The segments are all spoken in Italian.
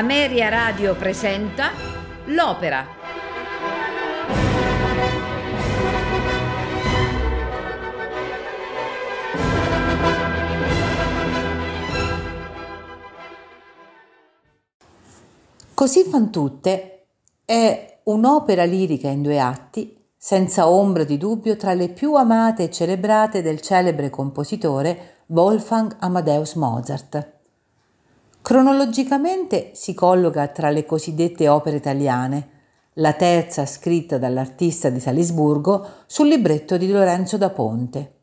Ameria Radio presenta L'Opera. Così fan tutte è un'opera lirica in due atti, senza ombra di dubbio tra le più amate e celebrate del celebre compositore Wolfgang Amadeus Mozart. Cronologicamente si colloca tra le cosiddette opere italiane, la terza scritta dall'artista di Salisburgo sul libretto di Lorenzo da Ponte.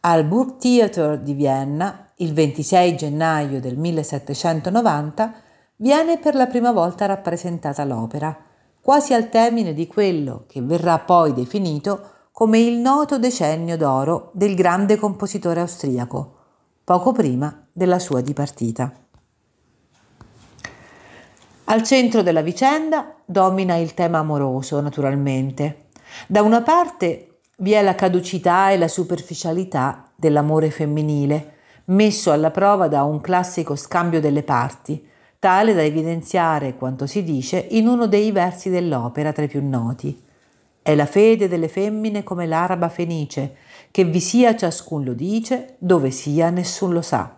Al Burgtheater di Vienna, il 26 gennaio del 1790, viene per la prima volta rappresentata l'opera, quasi al termine di quello che verrà poi definito come il noto decennio d'oro del grande compositore austriaco, poco prima della sua dipartita. Al centro della vicenda domina il tema amoroso, naturalmente. Da una parte vi è la caducità e la superficialità dell'amore femminile, messo alla prova da un classico scambio delle parti, tale da evidenziare quanto si dice in uno dei versi dell'opera tra i più noti. È la fede delle femmine come l'araba fenice, che vi sia ciascun lo dice, dove sia nessun lo sa.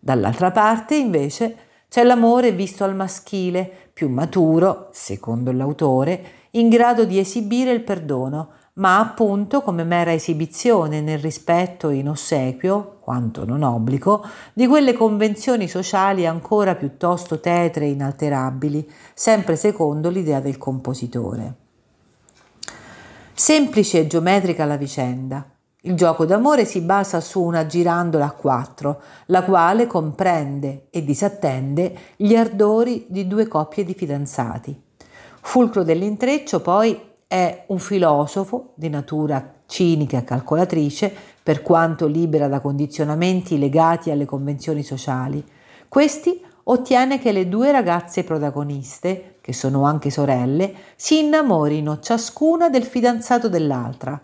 Dall'altra parte, invece, c'è l'amore visto al maschile, più maturo, secondo l'autore, in grado di esibire il perdono, ma appunto come mera esibizione nel rispetto e in ossequio, quanto non obbligo, di quelle convenzioni sociali ancora piuttosto tetre e inalterabili, sempre secondo l'idea del compositore. Semplice e geometrica la vicenda, il gioco d'amore si basa su una girandola a quattro, la quale comprende e disattende gli ardori di due coppie di fidanzati. Fulcro dell'intreccio poi è un filosofo di natura cinica e calcolatrice, per quanto libera da condizionamenti legati alle convenzioni sociali. Questi ottiene che le due ragazze protagoniste, che sono anche sorelle, si innamorino ciascuna del fidanzato dell'altra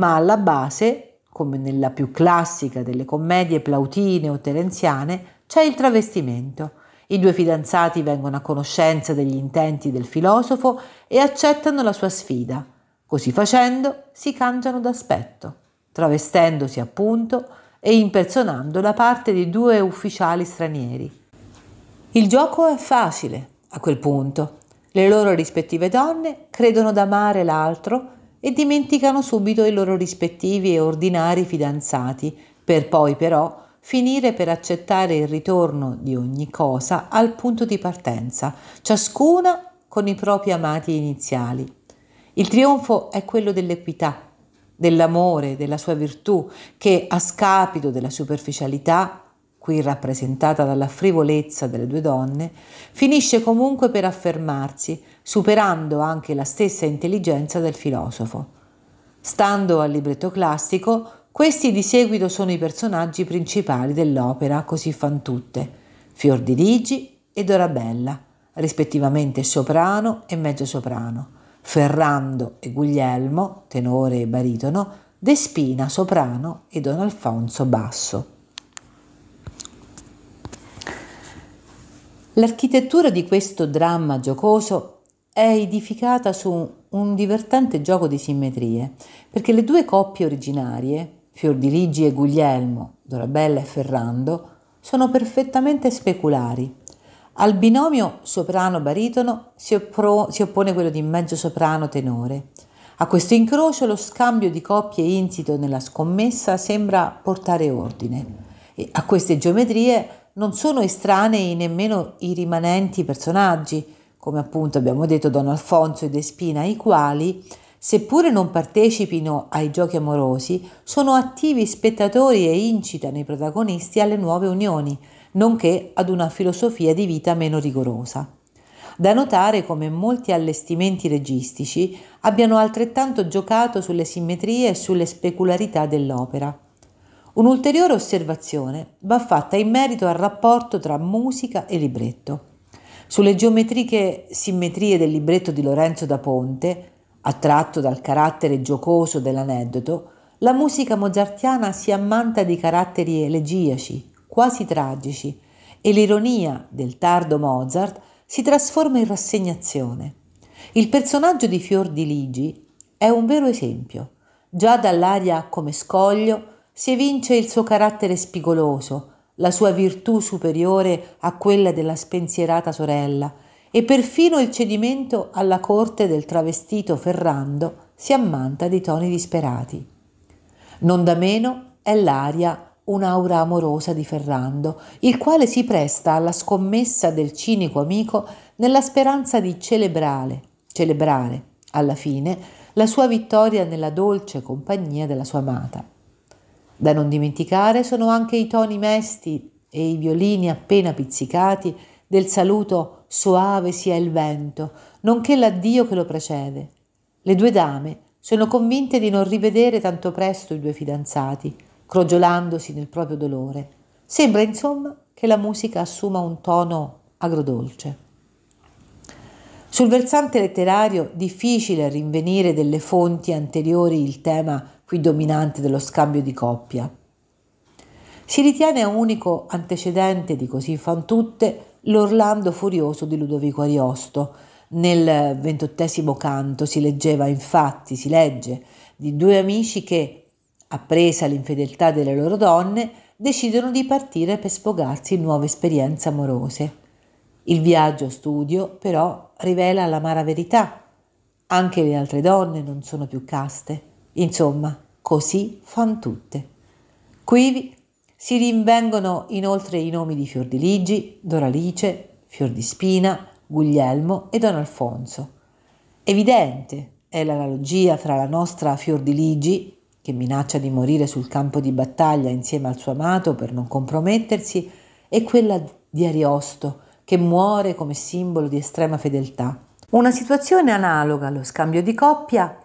ma alla base, come nella più classica delle commedie plautine o terenziane, c'è il travestimento. I due fidanzati vengono a conoscenza degli intenti del filosofo e accettano la sua sfida. Così facendo si cangiano d'aspetto, travestendosi appunto e impersonando la parte di due ufficiali stranieri. Il gioco è facile a quel punto. Le loro rispettive donne credono d'amare l'altro e dimenticano subito i loro rispettivi e ordinari fidanzati, per poi però finire per accettare il ritorno di ogni cosa al punto di partenza, ciascuna con i propri amati iniziali. Il trionfo è quello dell'equità, dell'amore, della sua virtù, che a scapito della superficialità qui rappresentata dalla frivolezza delle due donne, finisce comunque per affermarsi, superando anche la stessa intelligenza del filosofo. Stando al libretto classico, questi di seguito sono i personaggi principali dell'opera Così fan tutte, Fiordiligi e Dorabella, rispettivamente soprano e mezzosoprano, Ferrando e Guglielmo, tenore e baritono, Despina, soprano e Don Alfonso, basso. L'architettura di questo dramma giocoso è edificata su un divertente gioco di simmetrie, perché le due coppie originarie, Fiordiligi e Guglielmo, Dorabella e Ferrando, sono perfettamente speculari. Al binomio soprano-baritono si, oppro- si oppone quello di mezzo-soprano-tenore. A questo incrocio lo scambio di coppie insito nella scommessa sembra portare ordine. E a queste geometrie non sono estranei nemmeno i rimanenti personaggi, come appunto abbiamo detto Don Alfonso e Despina, i quali, seppure non partecipino ai giochi amorosi, sono attivi spettatori e incitano i protagonisti alle nuove unioni, nonché ad una filosofia di vita meno rigorosa. Da notare come molti allestimenti registici abbiano altrettanto giocato sulle simmetrie e sulle specularità dell'opera. Un'ulteriore osservazione va fatta in merito al rapporto tra musica e libretto. Sulle geometriche simmetrie del libretto di Lorenzo da Ponte, attratto dal carattere giocoso dell'aneddoto, la musica mozartiana si ammanta di caratteri elegiaci, quasi tragici, e l'ironia del tardo Mozart si trasforma in rassegnazione. Il personaggio di Fiordiligi è un vero esempio. Già dall'aria come scoglio si evince il suo carattere spigoloso, la sua virtù superiore a quella della spensierata sorella, e perfino il cedimento alla corte del travestito Ferrando si ammanta di toni disperati. Non da meno è l'aria un'aura amorosa di Ferrando, il quale si presta alla scommessa del cinico amico nella speranza di celebrare, celebrare, alla fine, la sua vittoria nella dolce compagnia della sua amata. Da non dimenticare sono anche i toni mesti e i violini appena pizzicati del saluto soave sia il vento, nonché l'addio che lo precede. Le due dame sono convinte di non rivedere tanto presto i due fidanzati, crogiolandosi nel proprio dolore. Sembra insomma che la musica assuma un tono agrodolce. Sul versante letterario difficile rinvenire delle fonti anteriori il tema qui dominante dello scambio di coppia. Si ritiene unico antecedente di Così fan tutte l'Orlando furioso di Ludovico Ariosto. Nel ventottesimo canto si leggeva infatti, si legge, di due amici che appresa l'infedeltà delle loro donne, decidono di partire per sfogarsi in nuove esperienze amorose. Il viaggio studio, però, rivela l'amara verità. Anche le altre donne non sono più caste. Insomma, così fan tutte. Quivi si rinvengono inoltre i nomi di Fiordiligi, Doralice, Fiordispina, Guglielmo e Don Alfonso. Evidente è l'analogia tra la nostra Fiordiligi che minaccia di morire sul campo di battaglia insieme al suo amato per non compromettersi, e quella di Ariosto, che muore come simbolo di estrema fedeltà. Una situazione analoga allo scambio di coppia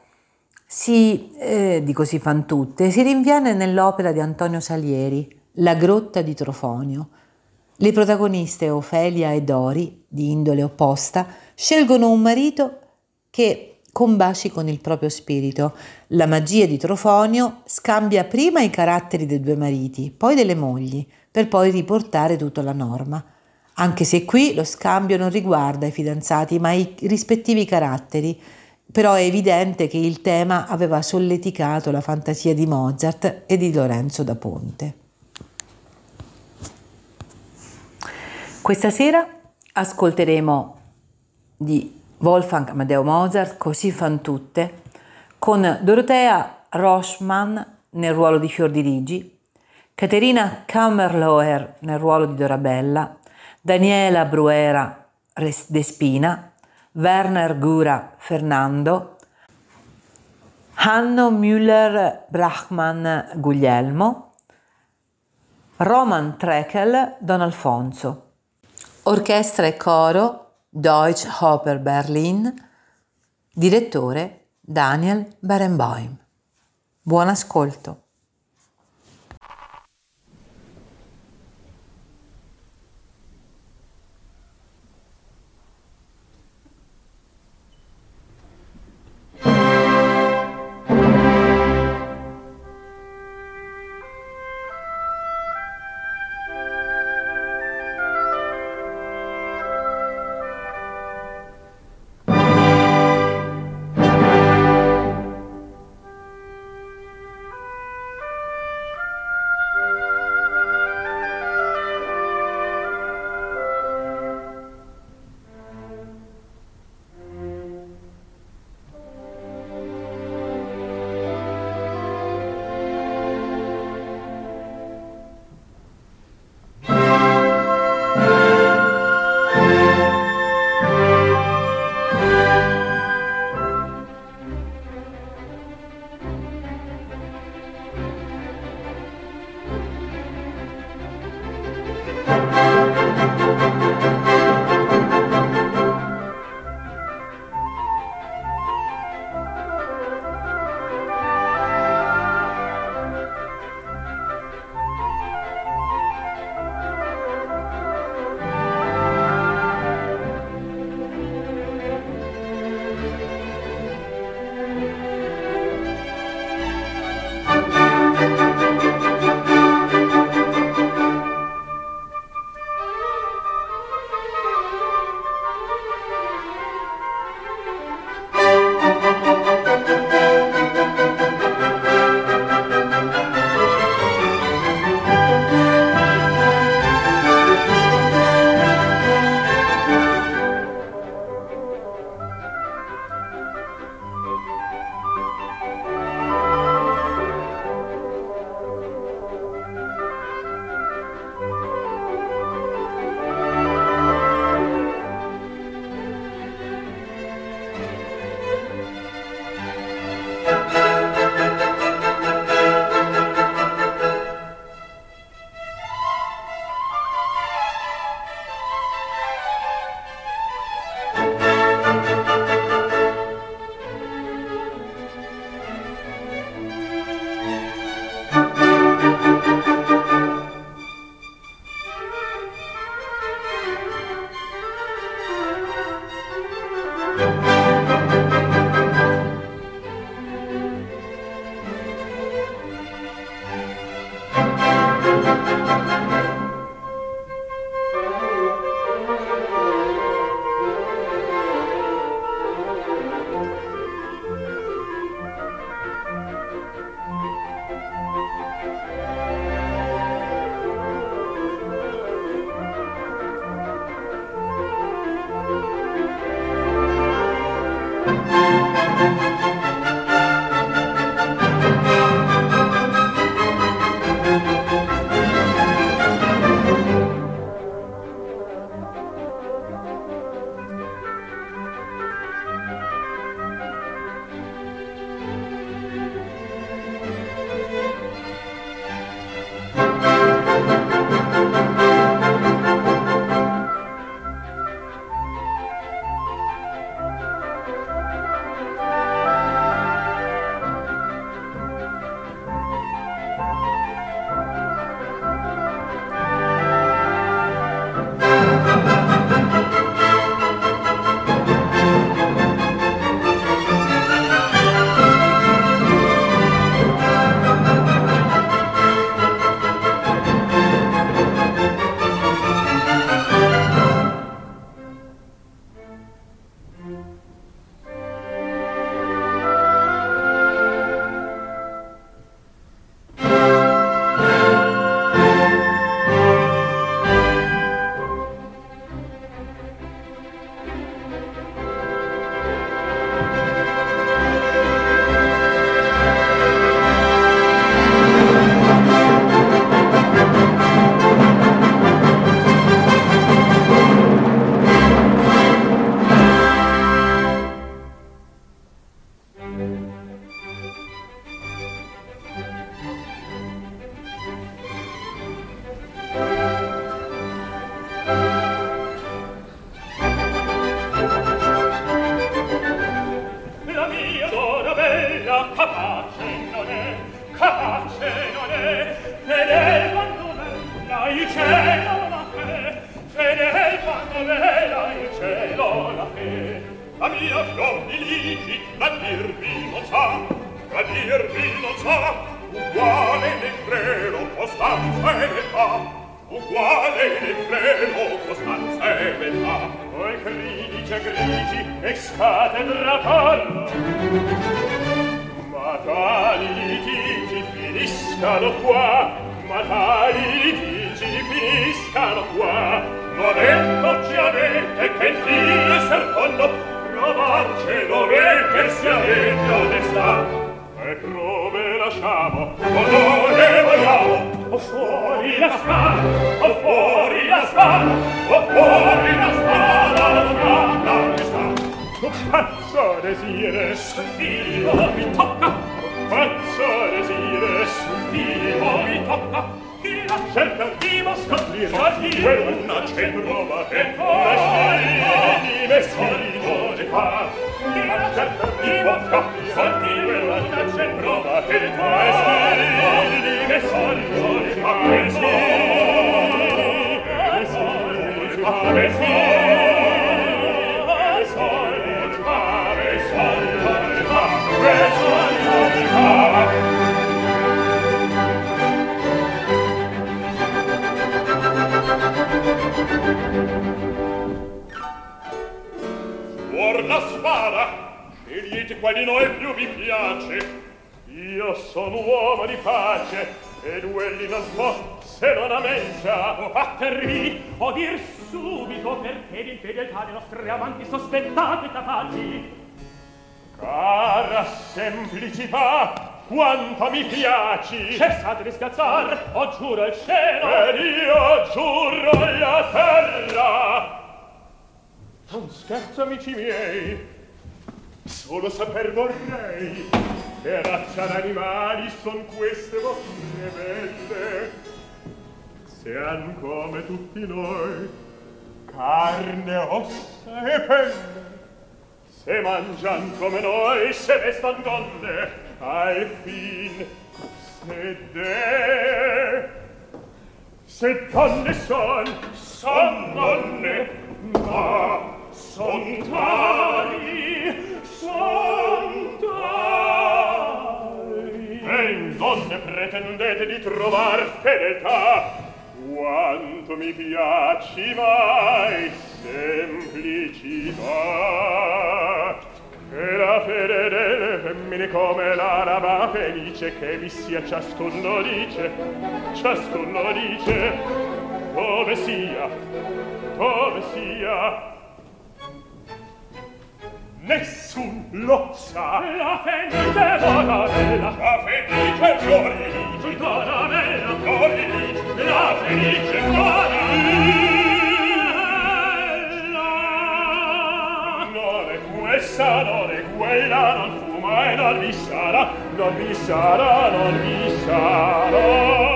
si, eh, di così fan tutte, si rinviene nell'opera di Antonio Salieri, La grotta di Trofonio. Le protagoniste Ofelia e Dori, di indole opposta, scelgono un marito che combaci con il proprio spirito. La magia di Trofonio scambia prima i caratteri dei due mariti, poi delle mogli, per poi riportare tutto alla norma. Anche se qui lo scambio non riguarda i fidanzati, ma i rispettivi caratteri, però è evidente che il tema aveva solleticato la fantasia di Mozart e di Lorenzo da Ponte. Questa sera ascolteremo di Wolfgang Amadeo Mozart, così fan tutte, con Dorothea Roschmann nel ruolo di Fiordiligi, Caterina Kammerloher nel ruolo di Dorabella, Daniela Bruera Despina, Werner Gura Fernando, Hanno Müller Brachmann Guglielmo, Roman Trekel Don Alfonso. Orchestra e coro Deutsche Oper Berlin, direttore Daniel Barenboim. Buon ascolto. naturel ciascuno dice ciascuno dice dove sia? Dove sia? Nessun lo sa. La felice buona bella La felice fiori Buona bella Fiori La felice buona bella Non è questa, non è quella Non fuma e non vi sarà non vi sarà, non vi sarà.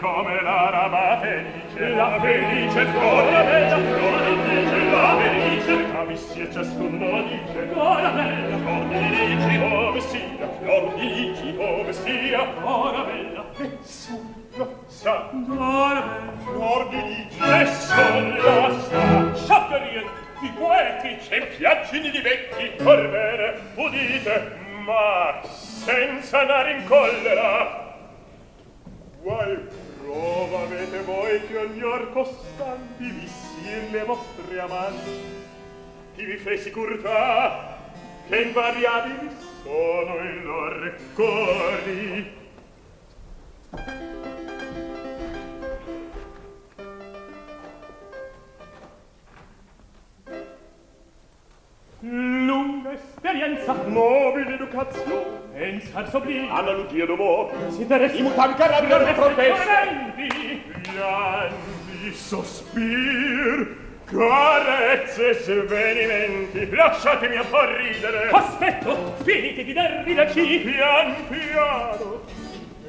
come l'araba felice, la felice con la bella, con la felice, la felice, avissi e ciascuno dice, con la bella, con la felice, ove sia, con la felice, ove sia, con la bella, nessuno sa, con la bella, con la felice, e piaccini di vecchi col bene udite ma senza andare in collera. Qual prova avete voi che ogni or costanti vi le vostre amanti chi vi fe sicurtà che invariabili sono i lor ricordi lunga esperienza. Nobile educazione. Pensar soblì analogia d'uomo si interessi immutabili carattere di proteste pianti sospir. Carezze svenimenti. Lasciatemi a far ridere. Aspetto. Finiti di darvi da ci pian piano.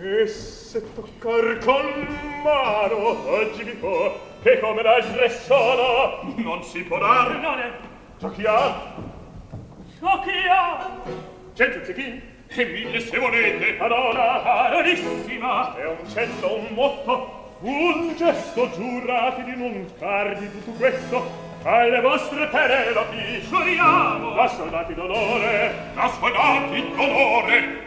E se toccar con mano oggi vi può che come l'altre sono non si può dar. Non è Giochia! Giochia! Cento zecchini! E mille se volete! Parola carissima! E un cento, un motto, un gesto giurate di non cardi tutto questo alle vostre Penelopi! giuriamo da soldati d'onore da soldati d'onore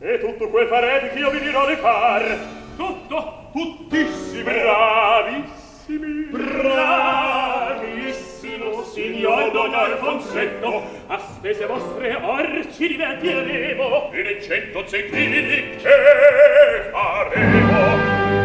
e tutto quel farete che io vi dirò di far tutto tuttissimi bravissimi bravi signor Don Alfonsetto, a spese vostre or ci divertiremo, e ne cento zecchini che faremo.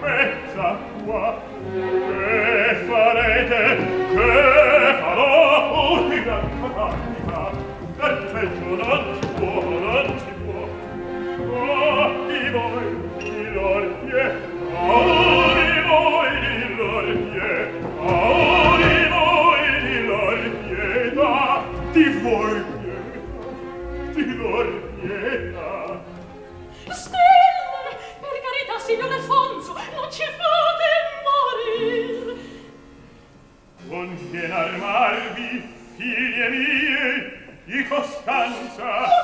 mezza qua. Che farete che costanza.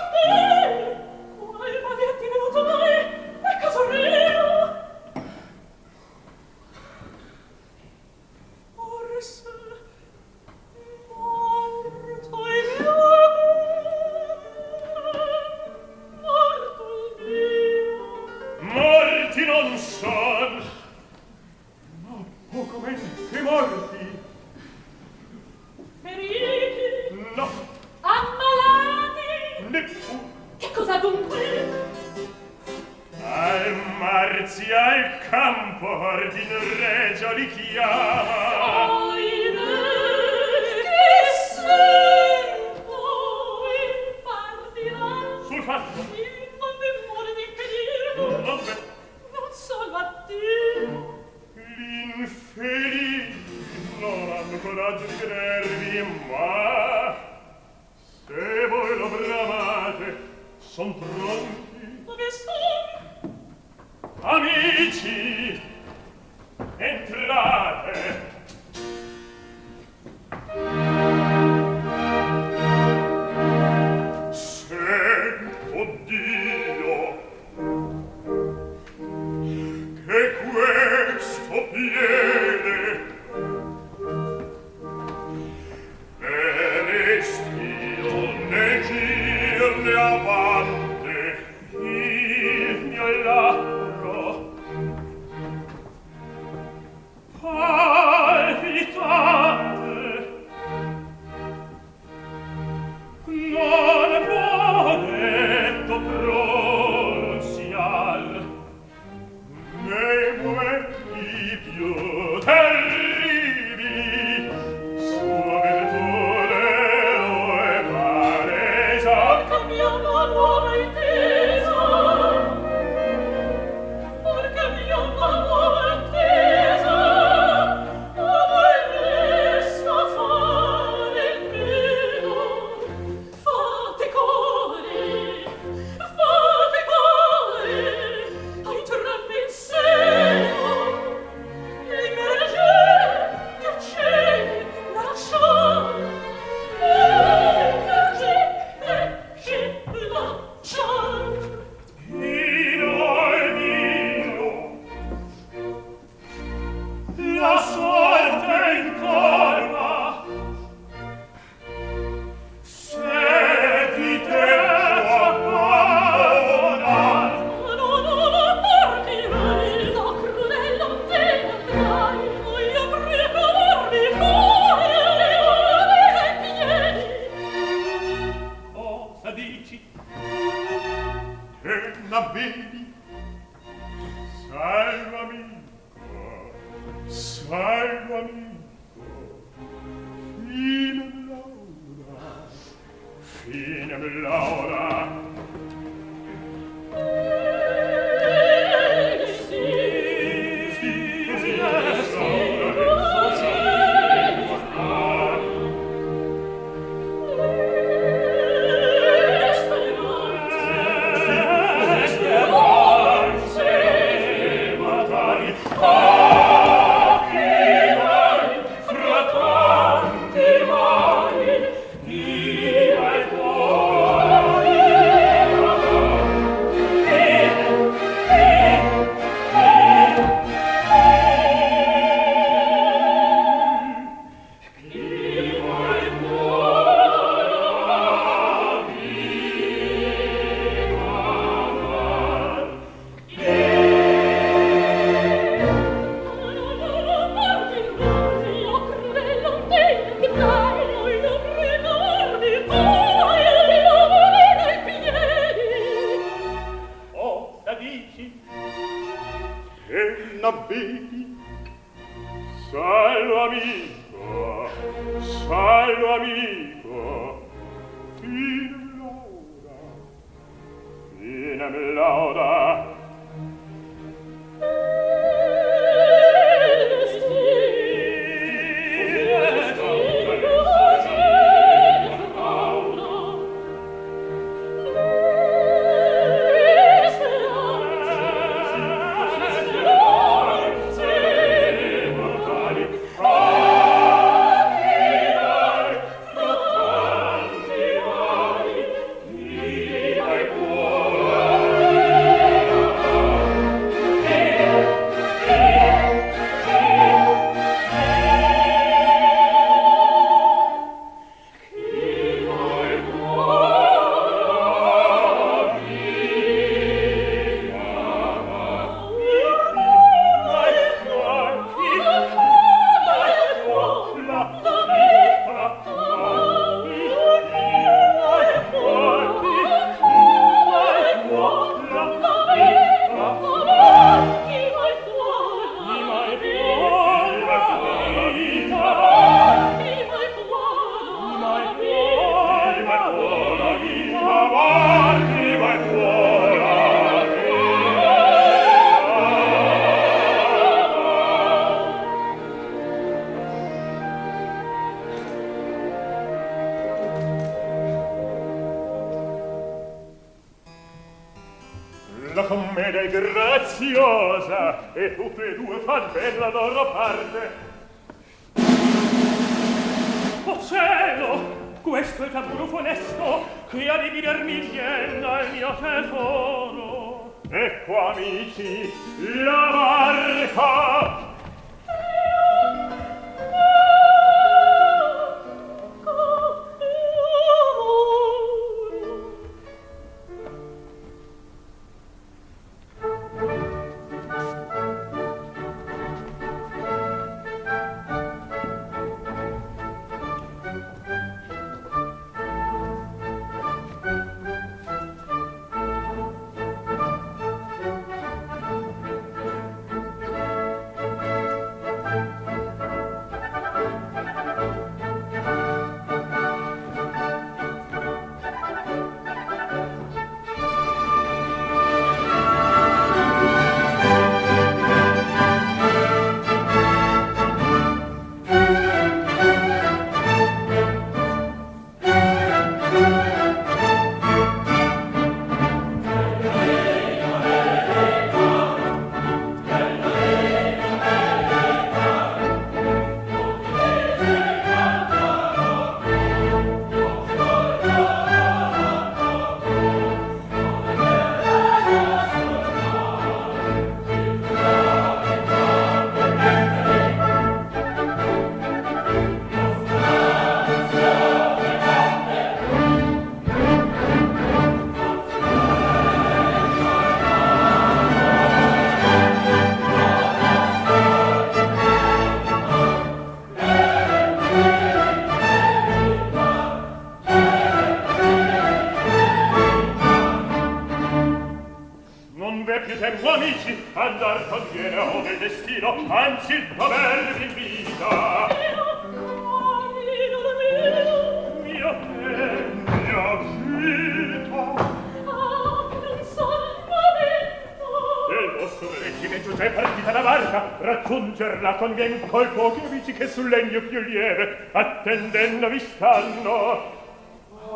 sul legno pioliere attendendo vi stanno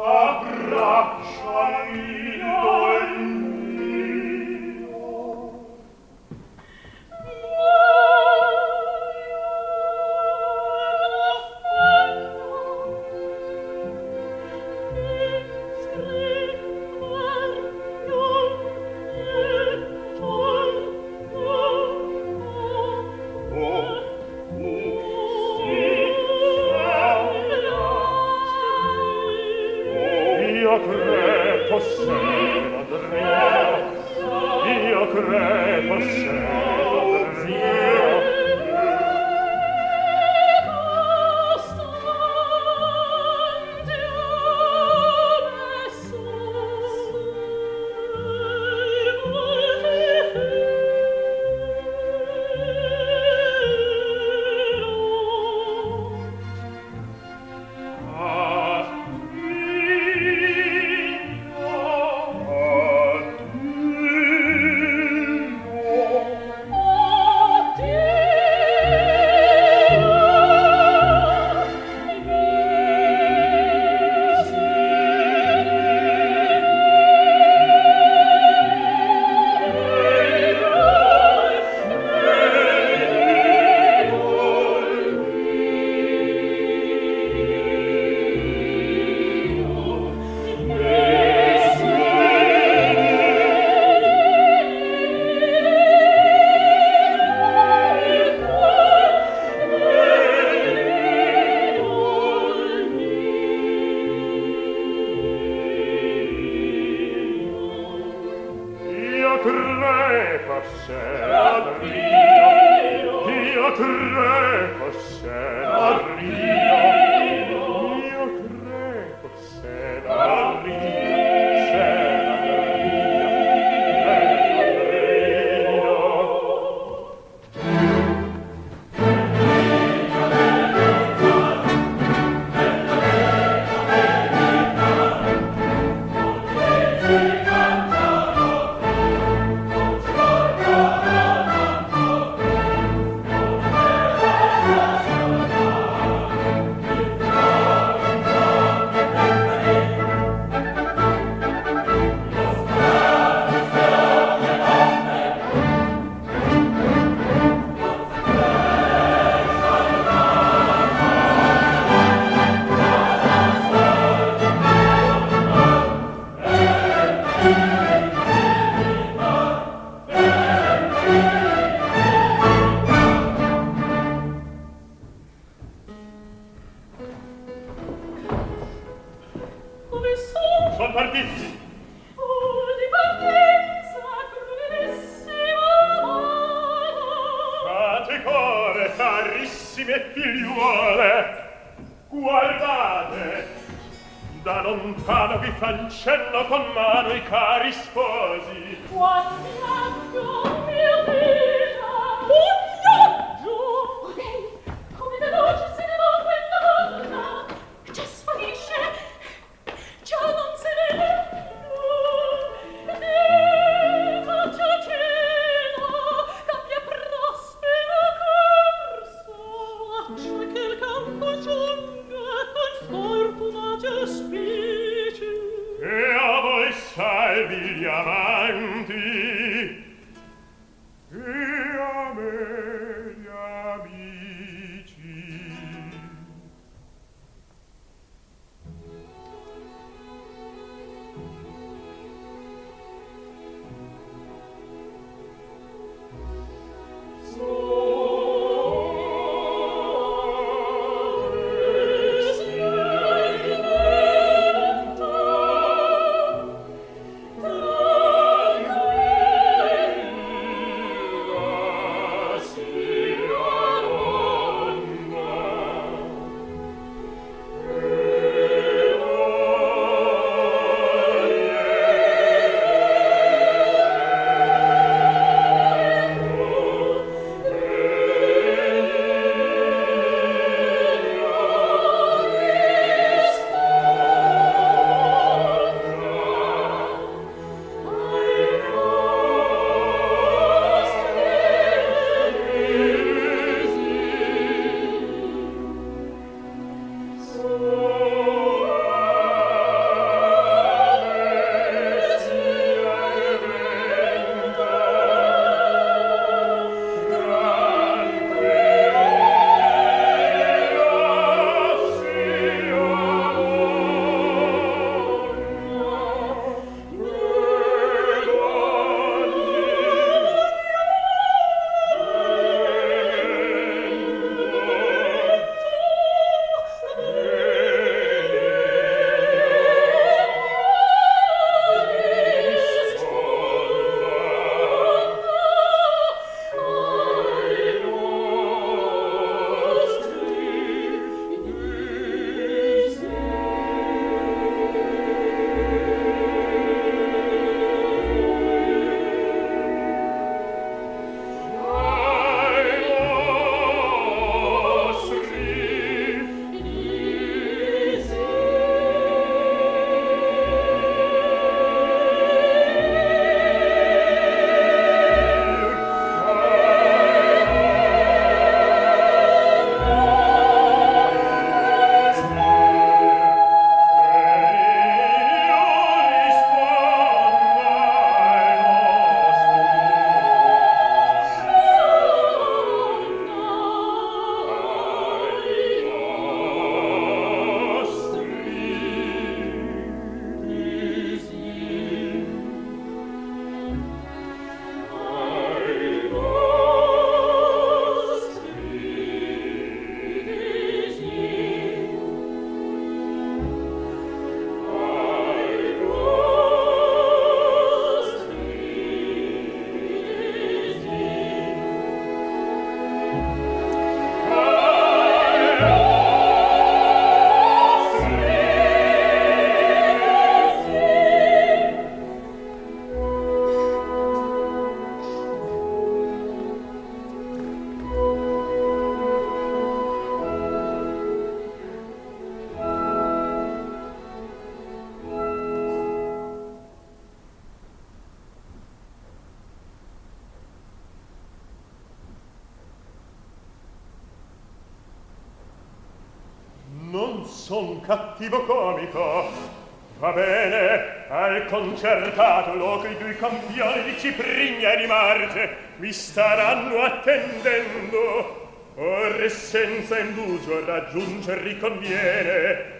abbracciami cattivo comico. Va bene al concertato loco i due campioni di ciprigna e di marte mi staranno attendendo. Or senza indugio raggiunger riconviene.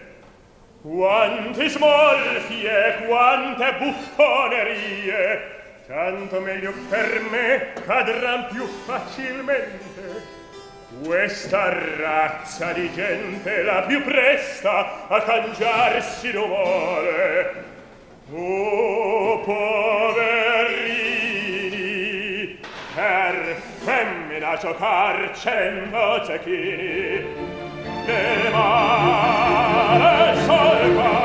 Quante smorfie, quante buffonerie, tanto meglio per me cadran più facilmente questa razza di gente la più presta a cangiarsi non vuole. Oh, poverini per femmina giocar cento cecchini nel mare sorpa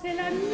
c'est la nuit.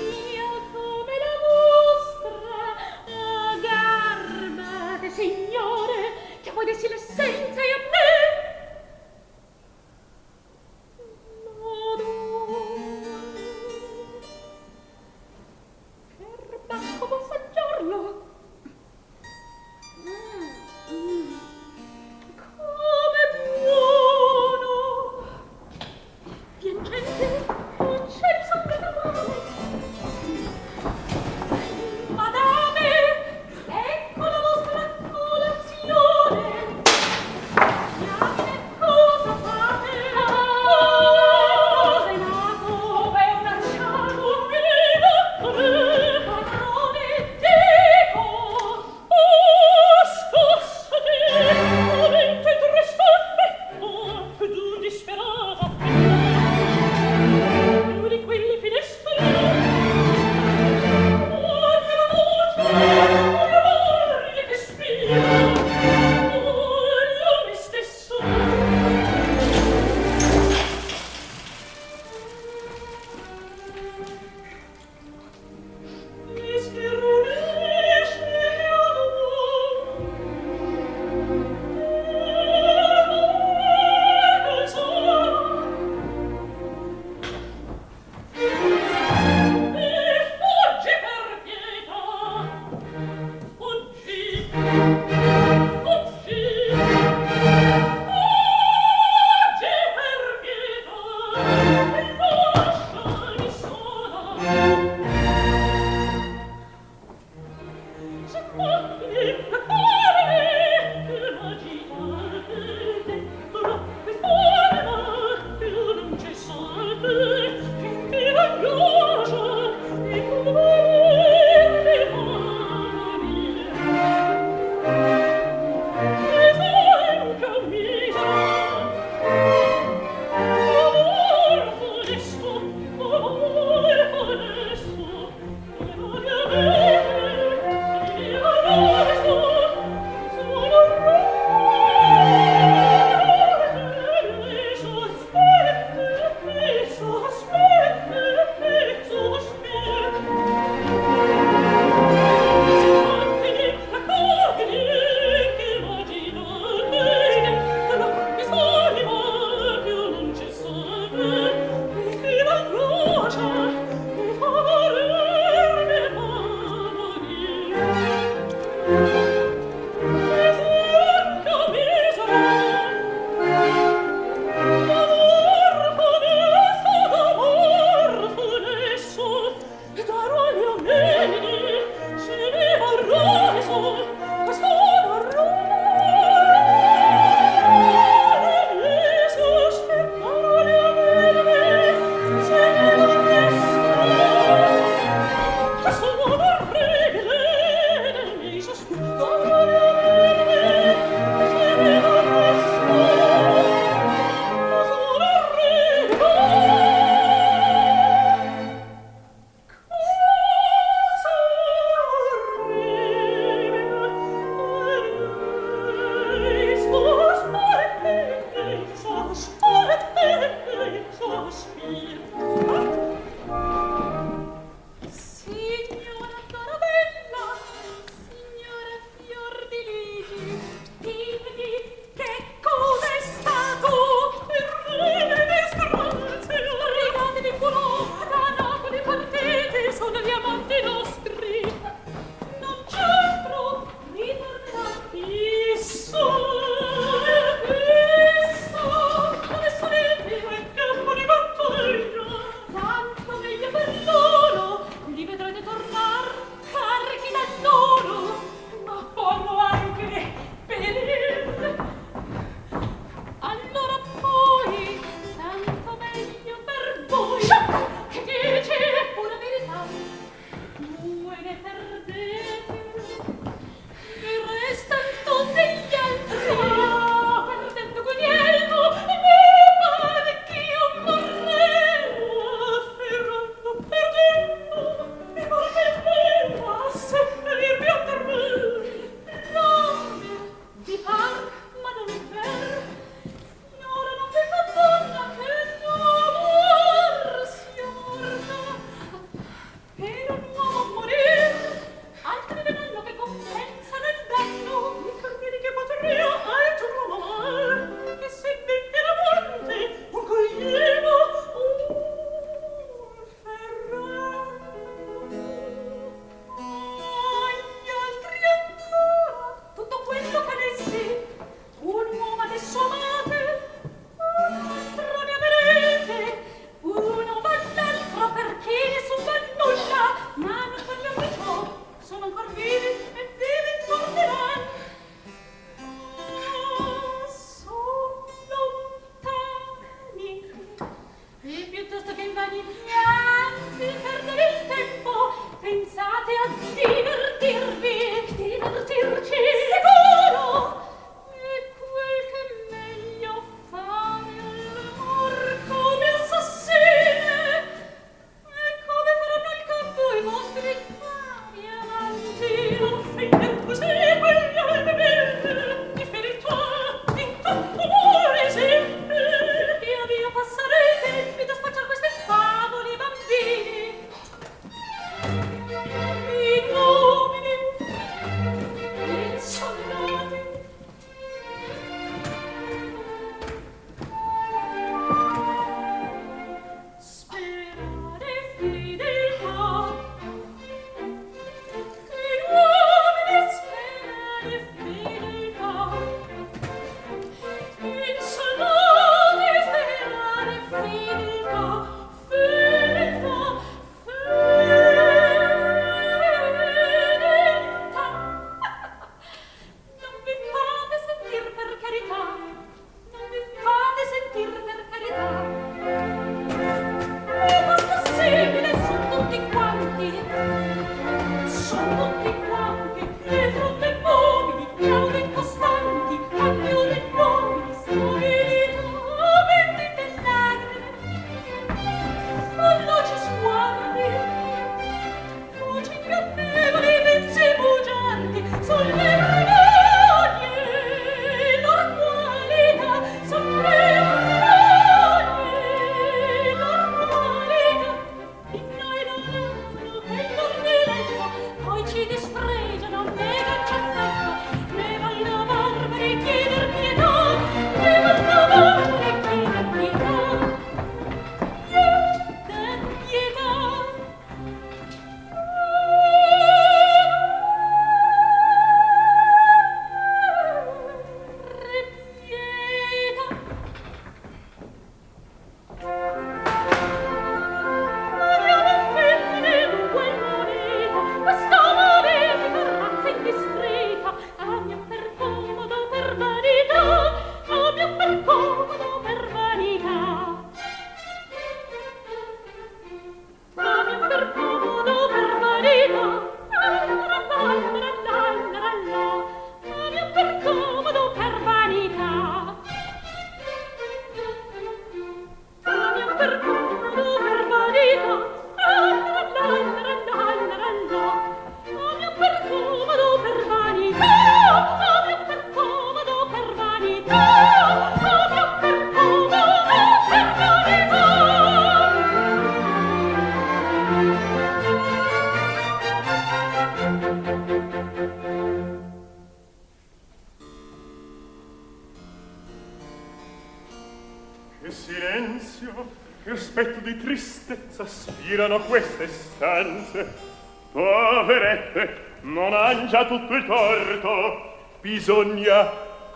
Tutto il torto. Bisogna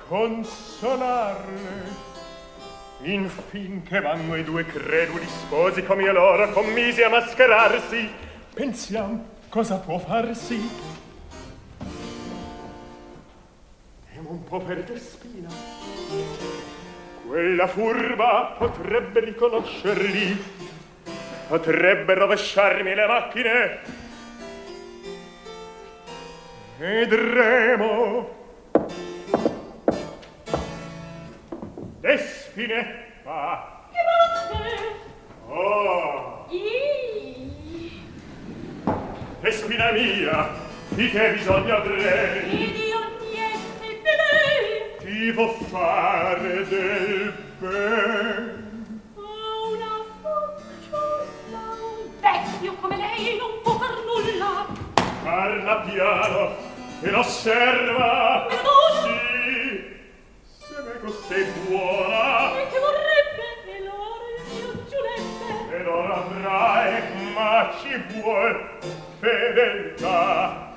consolarle. Infin che vanno i due creduli sposi come loro commisi a mascherarsi. Pensiam cosa può farsi. E un po' per despina quella furba potrebbe riconoscerli potrebbe rovesciarmi le macchine. Vedremo. Despine va. Oh. Despina mia. Di che bisogno avrei di ogni essere ti vo fare del ben parla piano e osserva sì se me sei buona. E che vorrebbe? E l'ora il mio giulette e l'ora avrai ma ci vuol fedeltà.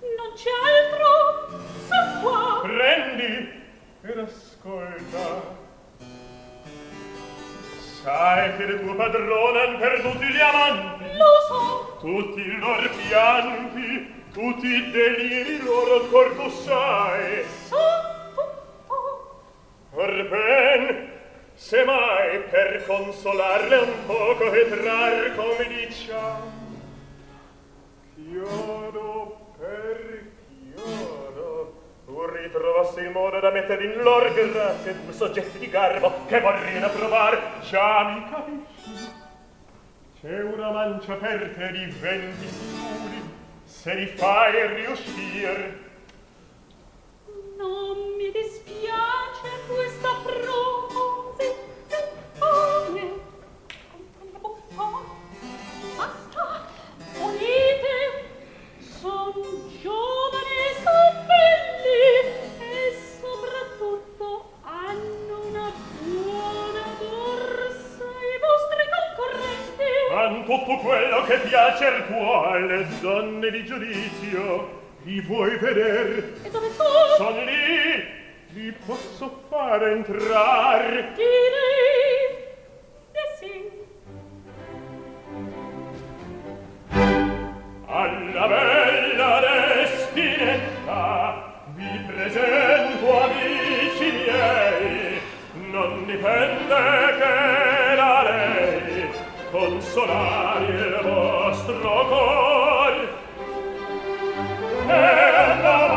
Non c'è altro? Sa qua. Prendi ed ascolta. Sai che le tue padrone han perduti gli amanti lo so tutti i loro pianti tutti i deliri loro tu sai or se mai per consolarle un poco e trar come diciam chiodo per chiodo tu ritrovassi il modo da mettere in lor grazia due soggetti di garbo che vorrien provar. Già mi capisci c'è una mancia per te di venti se li fai riuscir. Non mi dispiace questa proposizione basta volete son giovani son belli e soprattutto hanno una buona borsa Con tutto quello che piace al cuore, donne di giudizio, li vuoi veder? E dove sono? son lì! Li posso fare entrar? Di lì! Sì! Alla bella destinetta vi presento amici miei, non dipende che da lei consolare vostro cor. E la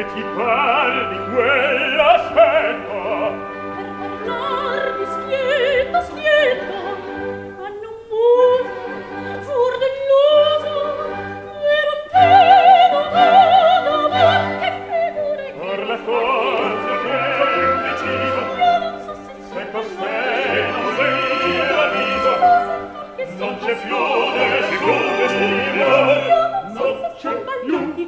e ti parli quella scelta per parlarmi schietta schietta ma non muovo fur dell'uso vero te non vado ma che figure per la forza che è indecisa se con te non sei la visa non c'è fiore secondo stile non c'è luce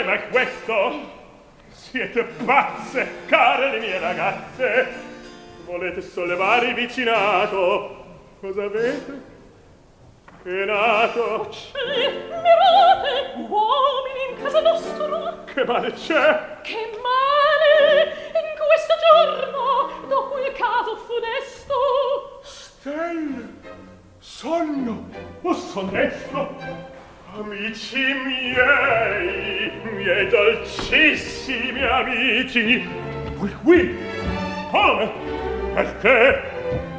scompire ma è questo? Siete pazze, care le mie ragazze. Volete sollevare il vicinato? Cosa avete? Che nato? C'è, mirate, uomini in casa nostra. Che male c'è? Che male in questo giorno, dopo il caso funesto. Stelle, sogno o sonnesto? Amici miei, miei dolcissimi amici, qui, qui, come, perché,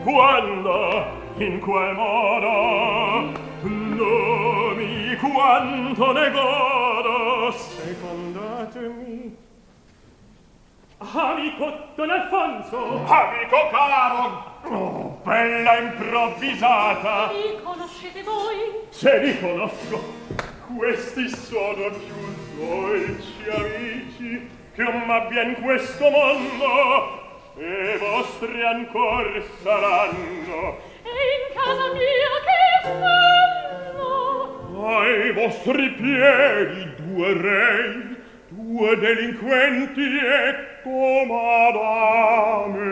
quando, in quel modo, nomi quanto ne godo, secondatemi. Amico Don Alfonso! Amico caro. Oh, bella improvvisata! Mi conoscete voi? Se li conosco, questi sono più dolci amici che un m'abbia in questo mondo e vostri ancor saranno. E in casa mia che fanno? Ai vostri piedi due rei, due delinquenti ecco madame.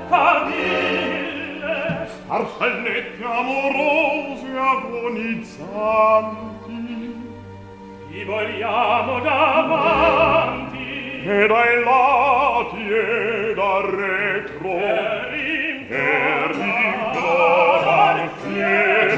camille farfalletti amorose agonizzanti. Li vogliamo davanti. E dai lati e da retro. E rincordarti e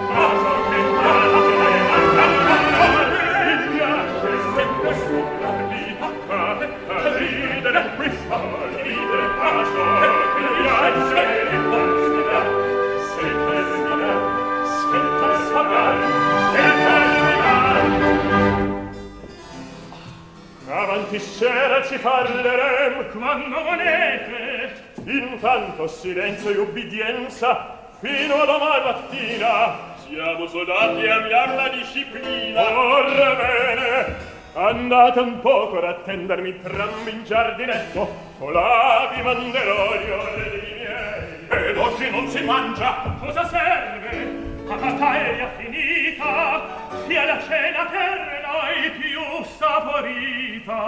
Avanti sera ci parlerem quando volete. Intanto silenzio e ubbidienza fino a domani mattina. Siamo soldati e amiamo la disciplina. Ora bene, andate un poco ad attendermi trambi in giardinetto. Colà vi manderò gli ordini miei. Ed oggi non si mangia. Cosa serve? A battaglia finita, sia la cena per noi più saporita.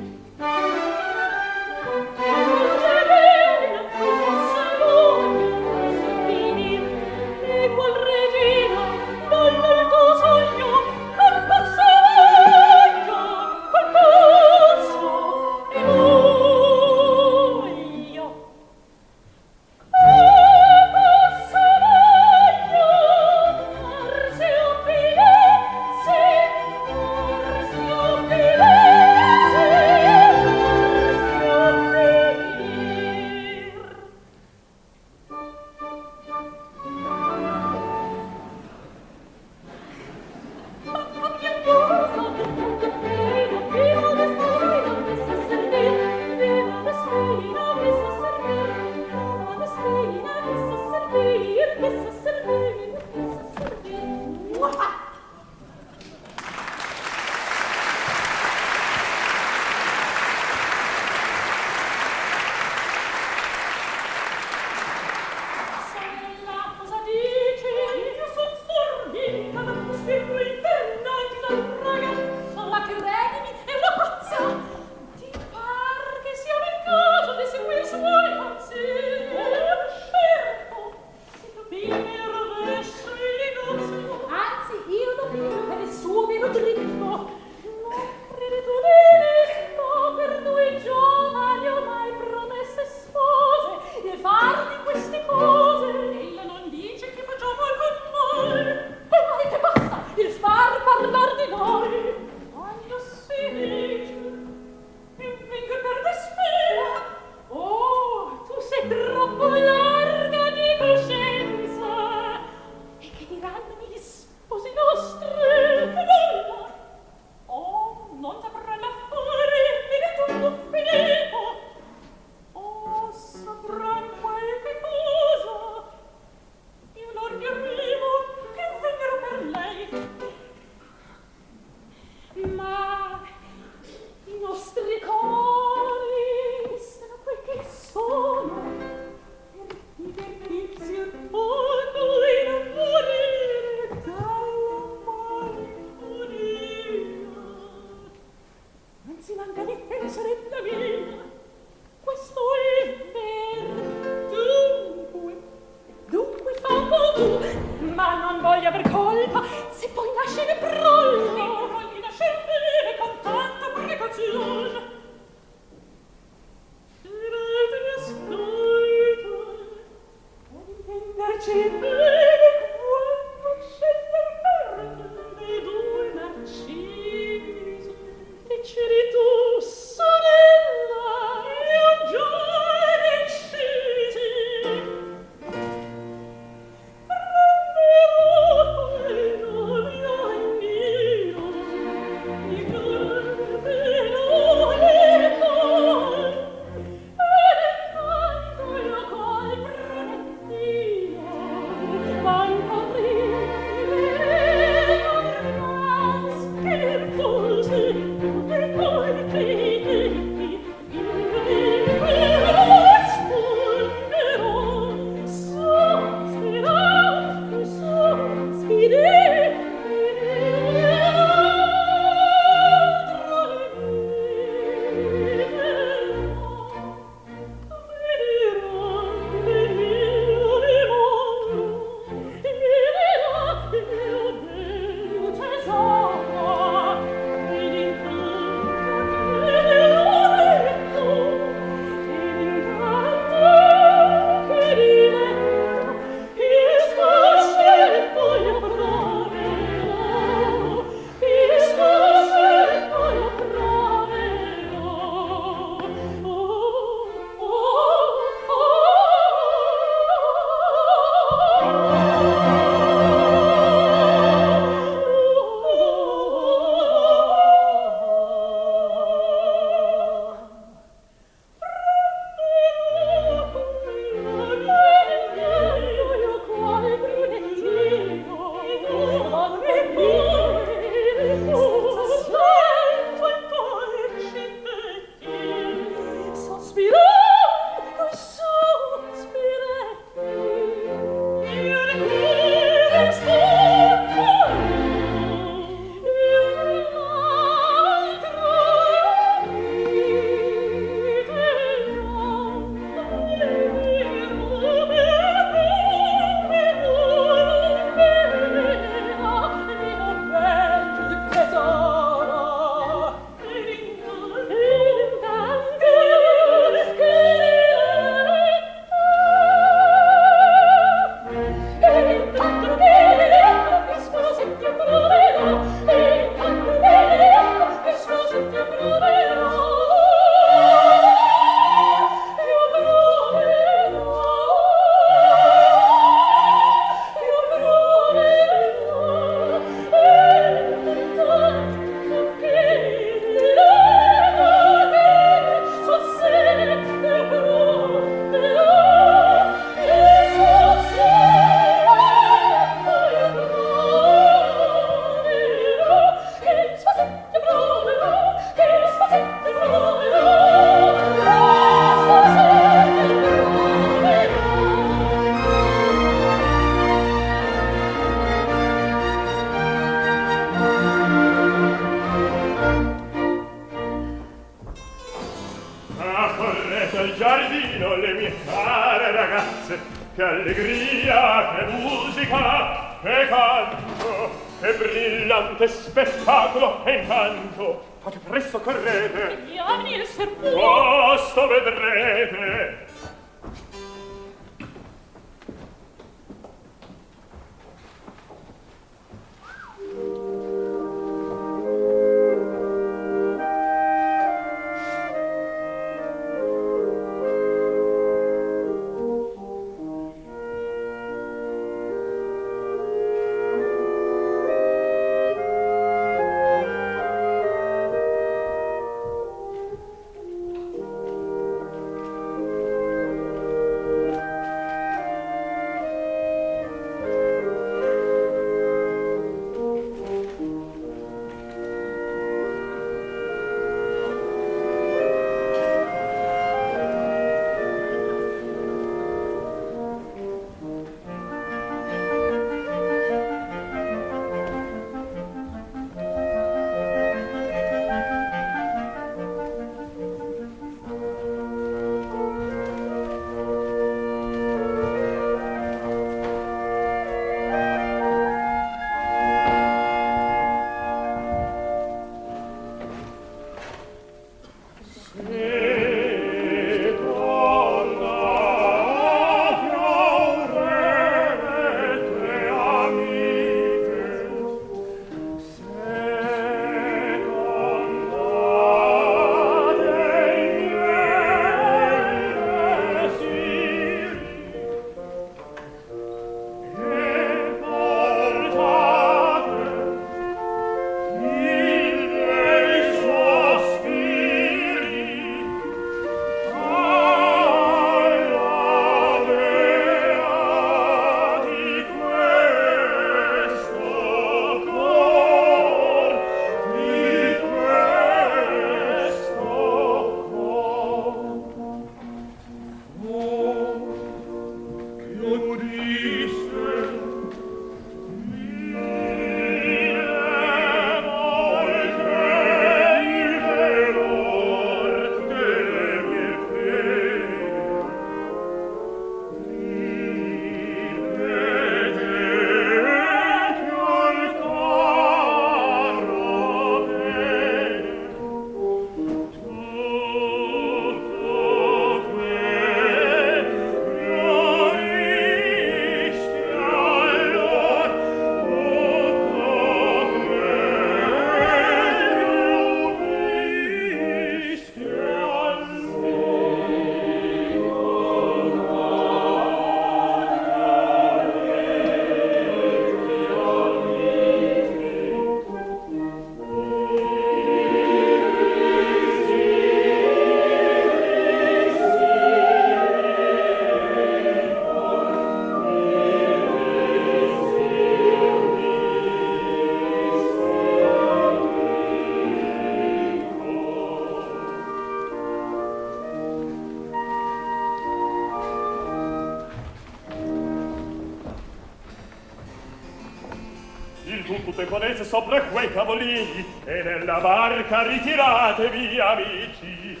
Cavolini e nella barca ritiratevi amici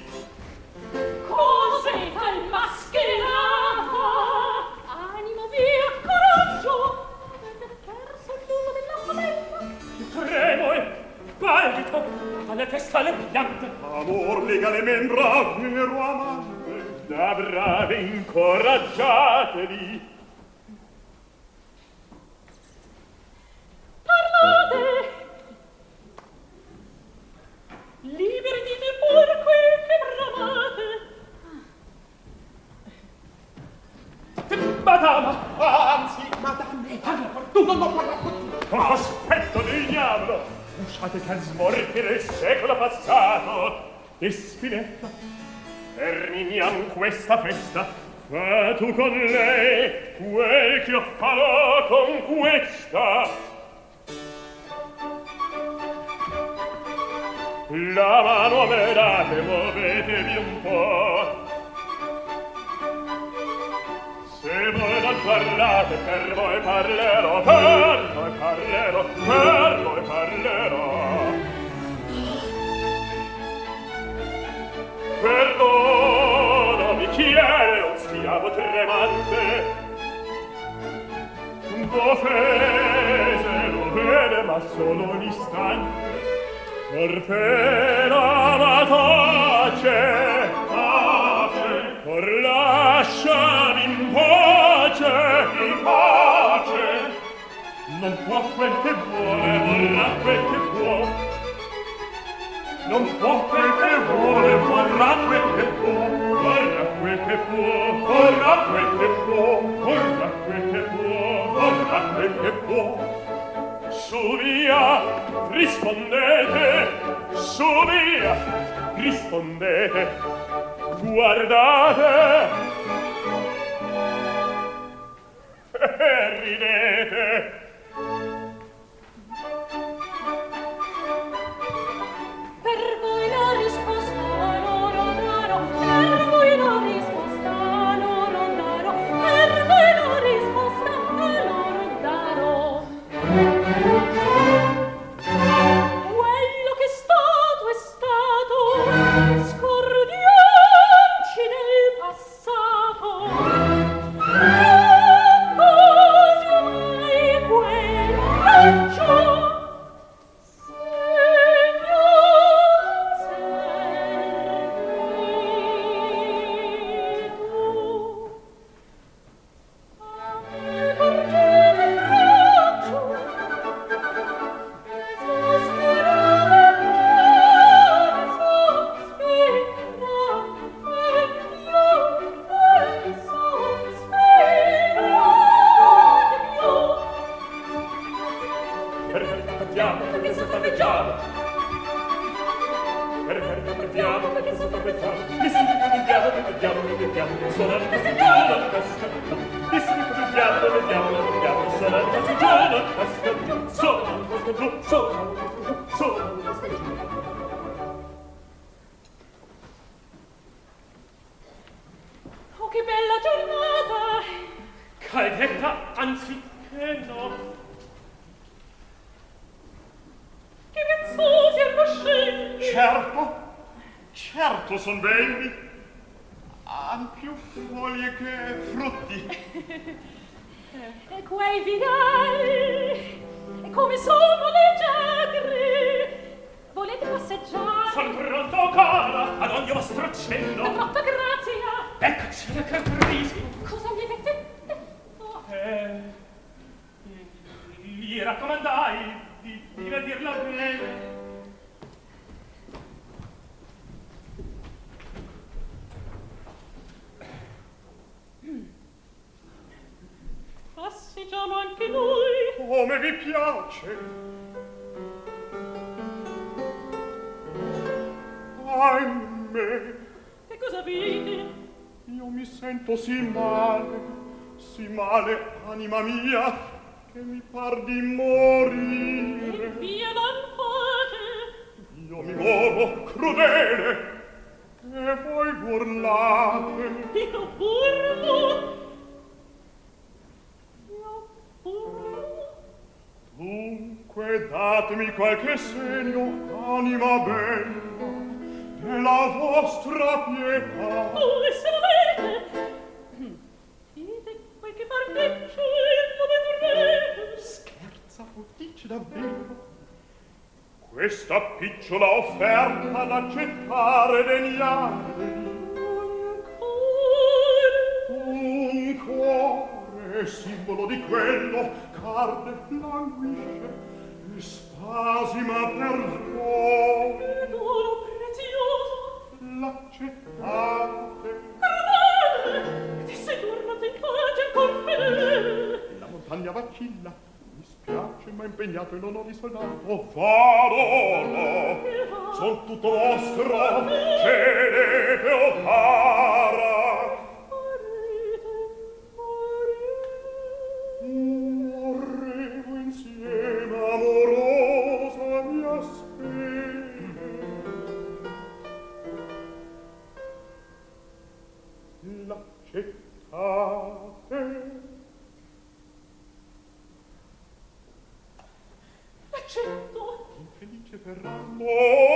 Cos'è tal mascherata? Animo via, coraggio! Avete perso il lume dell'acqua bella? tremo e palpito alle testa le piante amor lega le membra vero amante da brave incoraggiatevi lasciate che smorfire il secolo passato e spinetta terminiam questa festa fa tu con lei quel che ho farò con questa. La mano me date muovetevi un po' Per voi non parlate, per voi parlerò, per voi parlerò, per voi parlerò. Perdonami chi è un schiavo tremante, d'offese lo vede ma solo un istante, per pena ma tace, tace, or lascia pace. Non può quel che vuole vorrà quel che può. Non può quel che vuole vorrà quel che può. Vorrà quel che può vorrà quel che può. Vorrà quel che può vorrà quel che può. Su via rispondete su via rispondete. Guardate ridete. che per amore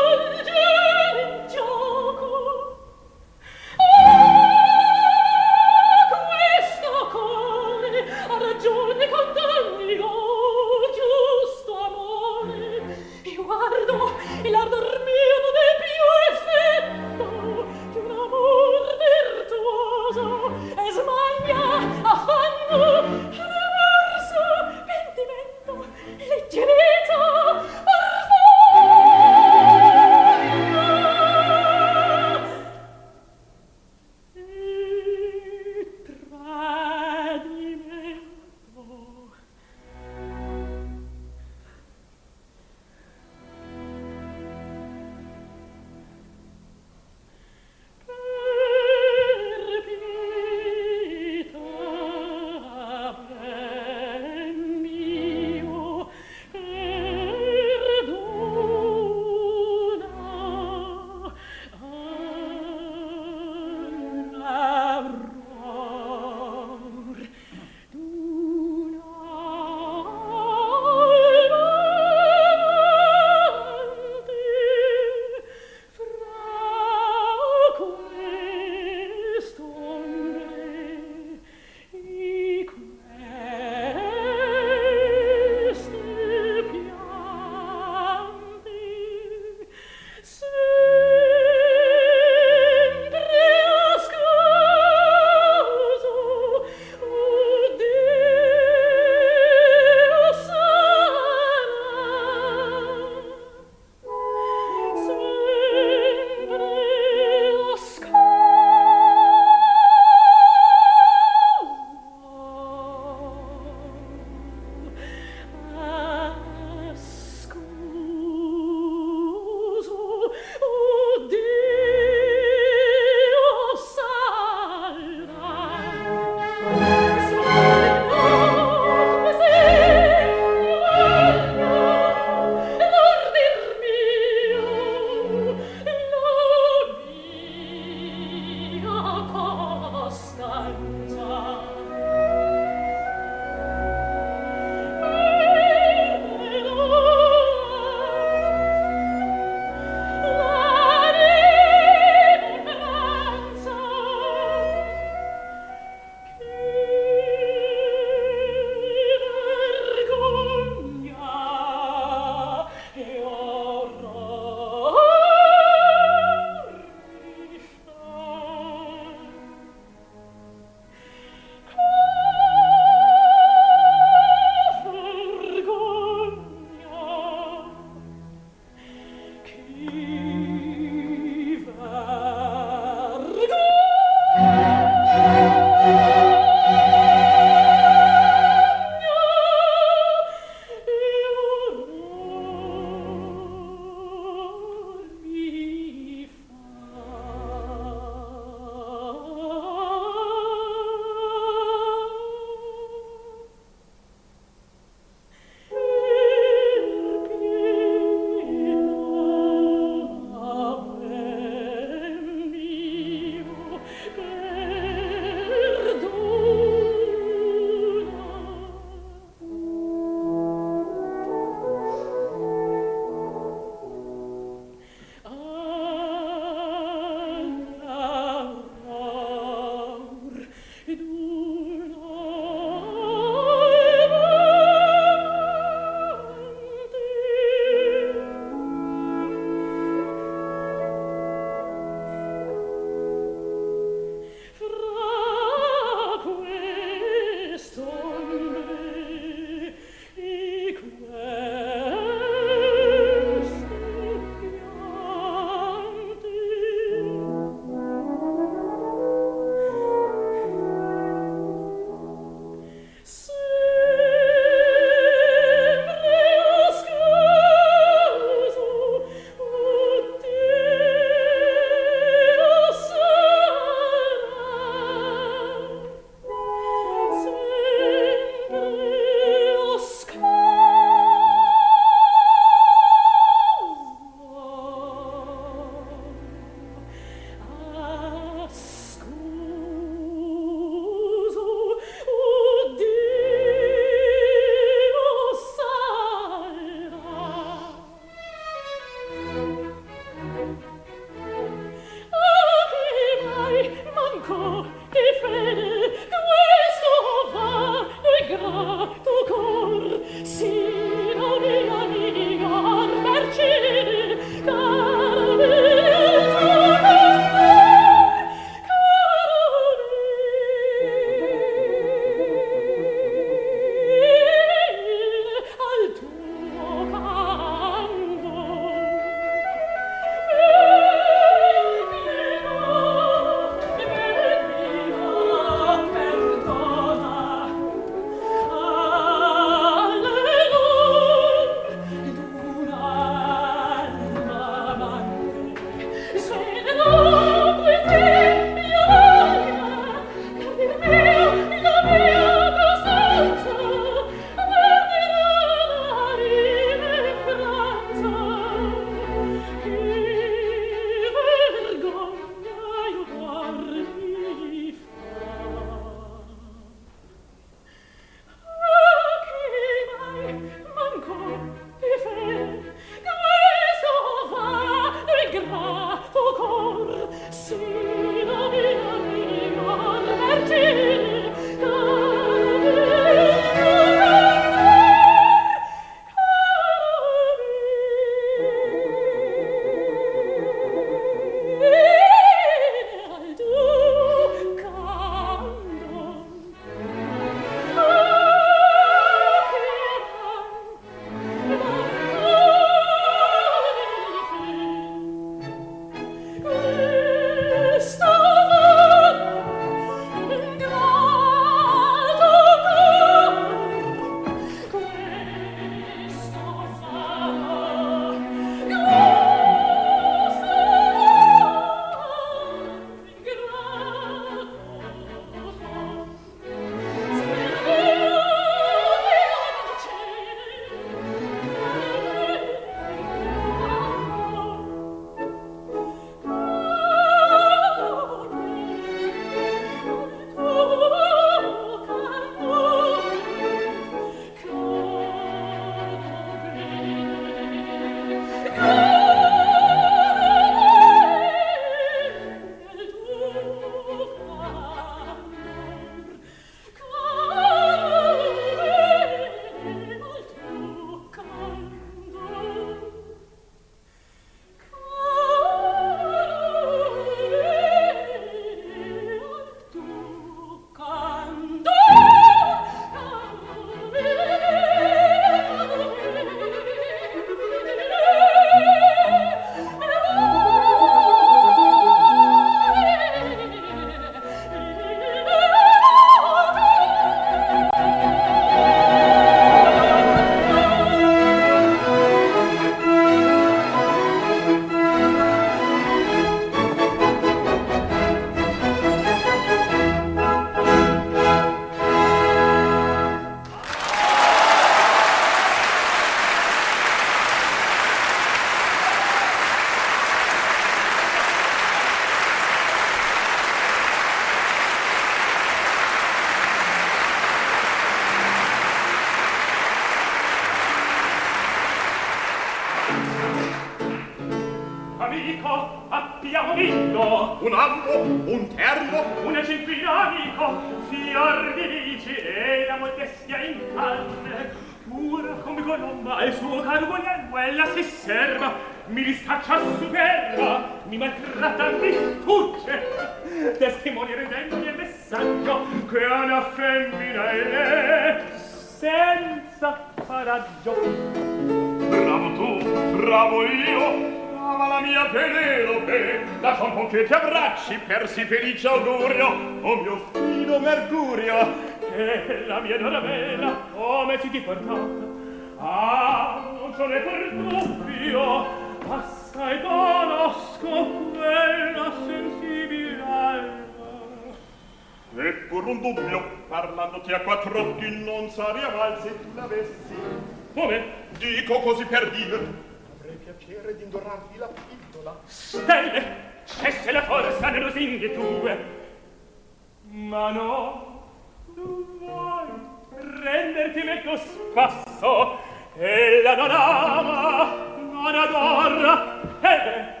spasso, ella non ama, non adora, e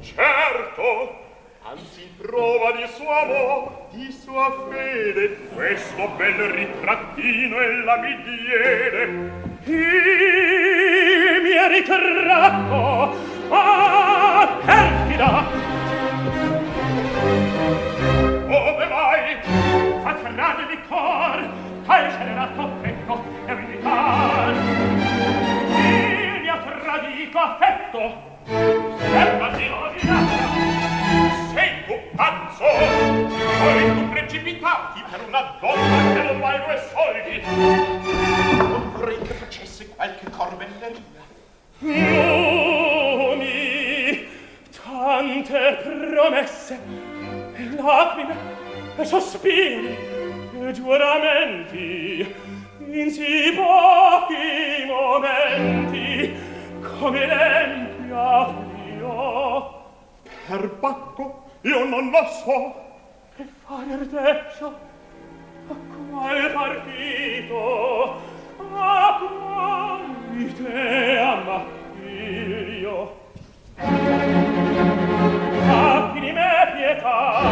Certo, anzi prova di suo amor, di sua fede, questo bel ritrattino ella mi diede. il mio ritratto, ah, perfida! Ove vai? Fa trarre di cor, calcerato petto mal il mio tradito affetto fermati la vita sei tu pazzo. Vuoi tu precipitarti per una donna che non valgo due soldi. Non vorrei che facesse qualche corbellerina nomi tante promesse e lacrime e sospiri e giuramenti in si pochi momenti come l'empia io per bacco io non lo so. Che fare ardeccia a qual partito? A quali te ammattiglio Abbi di me pietà?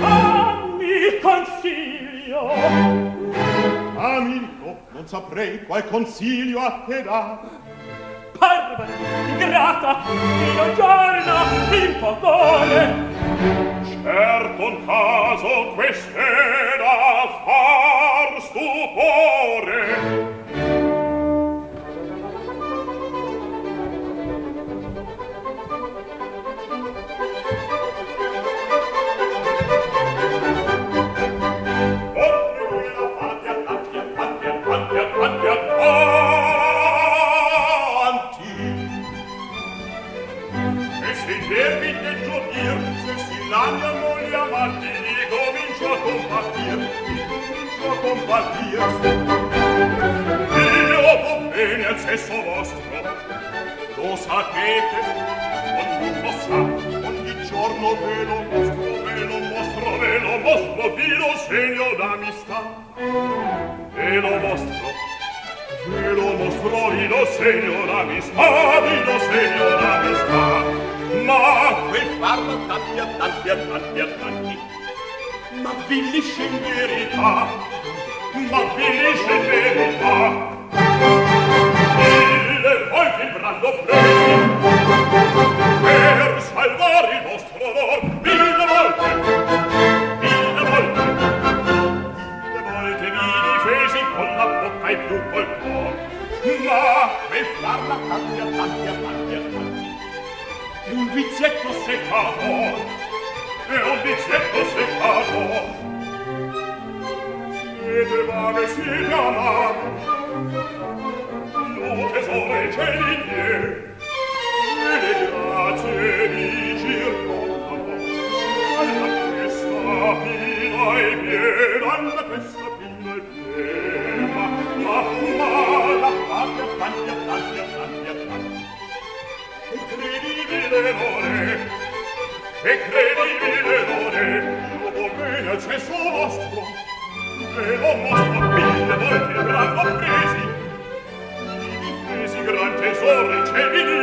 Dammi consiglio? amico, oh, non saprei qual consiglio a te dar. Barbara, ingrata, fino giorno, in favore. Certo un caso quest'è da far stupore. bombardiert Eo bene al sesso vostro. Lo sapete Ognuno lo sa Ogni giorno ve lo mostro Ve lo mostro, ve lo mostro Vi lo segno d'amistà. Ve lo mostro Ve lo mostro Vi lo segno d'amistà Vi lo segno d'amistà. Ma quei farlo tanti a tanti a tanti a tanti Ma vi lisci in verità ma felice verità. Mille volte il brando presi per salvare il nostro onor mille volte mille volte mille volte mi difesi con la bocca e più col cor ma per farla tanti a tanti a tanti a tanti. È un vizietto seccato è un vizietto seccato vedevane si chiama lo tesoro e cieli nie e le grazie di circondano alla testa fino ai piedi alla testa fino ai piedi ma fuma la faccia faccia faccia faccia faccia e credibile l'ore e credibile l'ore lo può bene al vostro ve l'ho mostro mille volte avranno presi difesi gran tesoro in cieli die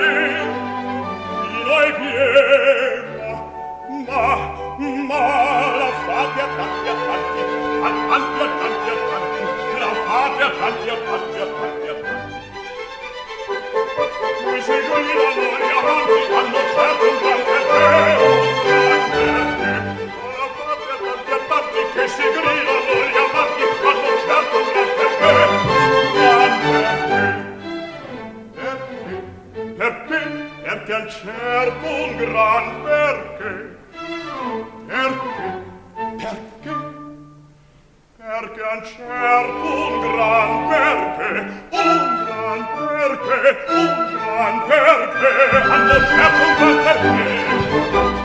ma ma la fate a tanti a tanti a tanti a tanti a tanti la avanti, hanno certo un gran tempo, un che si che al certo un gran perché. Perché? Perché? Perché al certo un gran perché. Un gran perché un gran perché. Hanno certo un gran perché.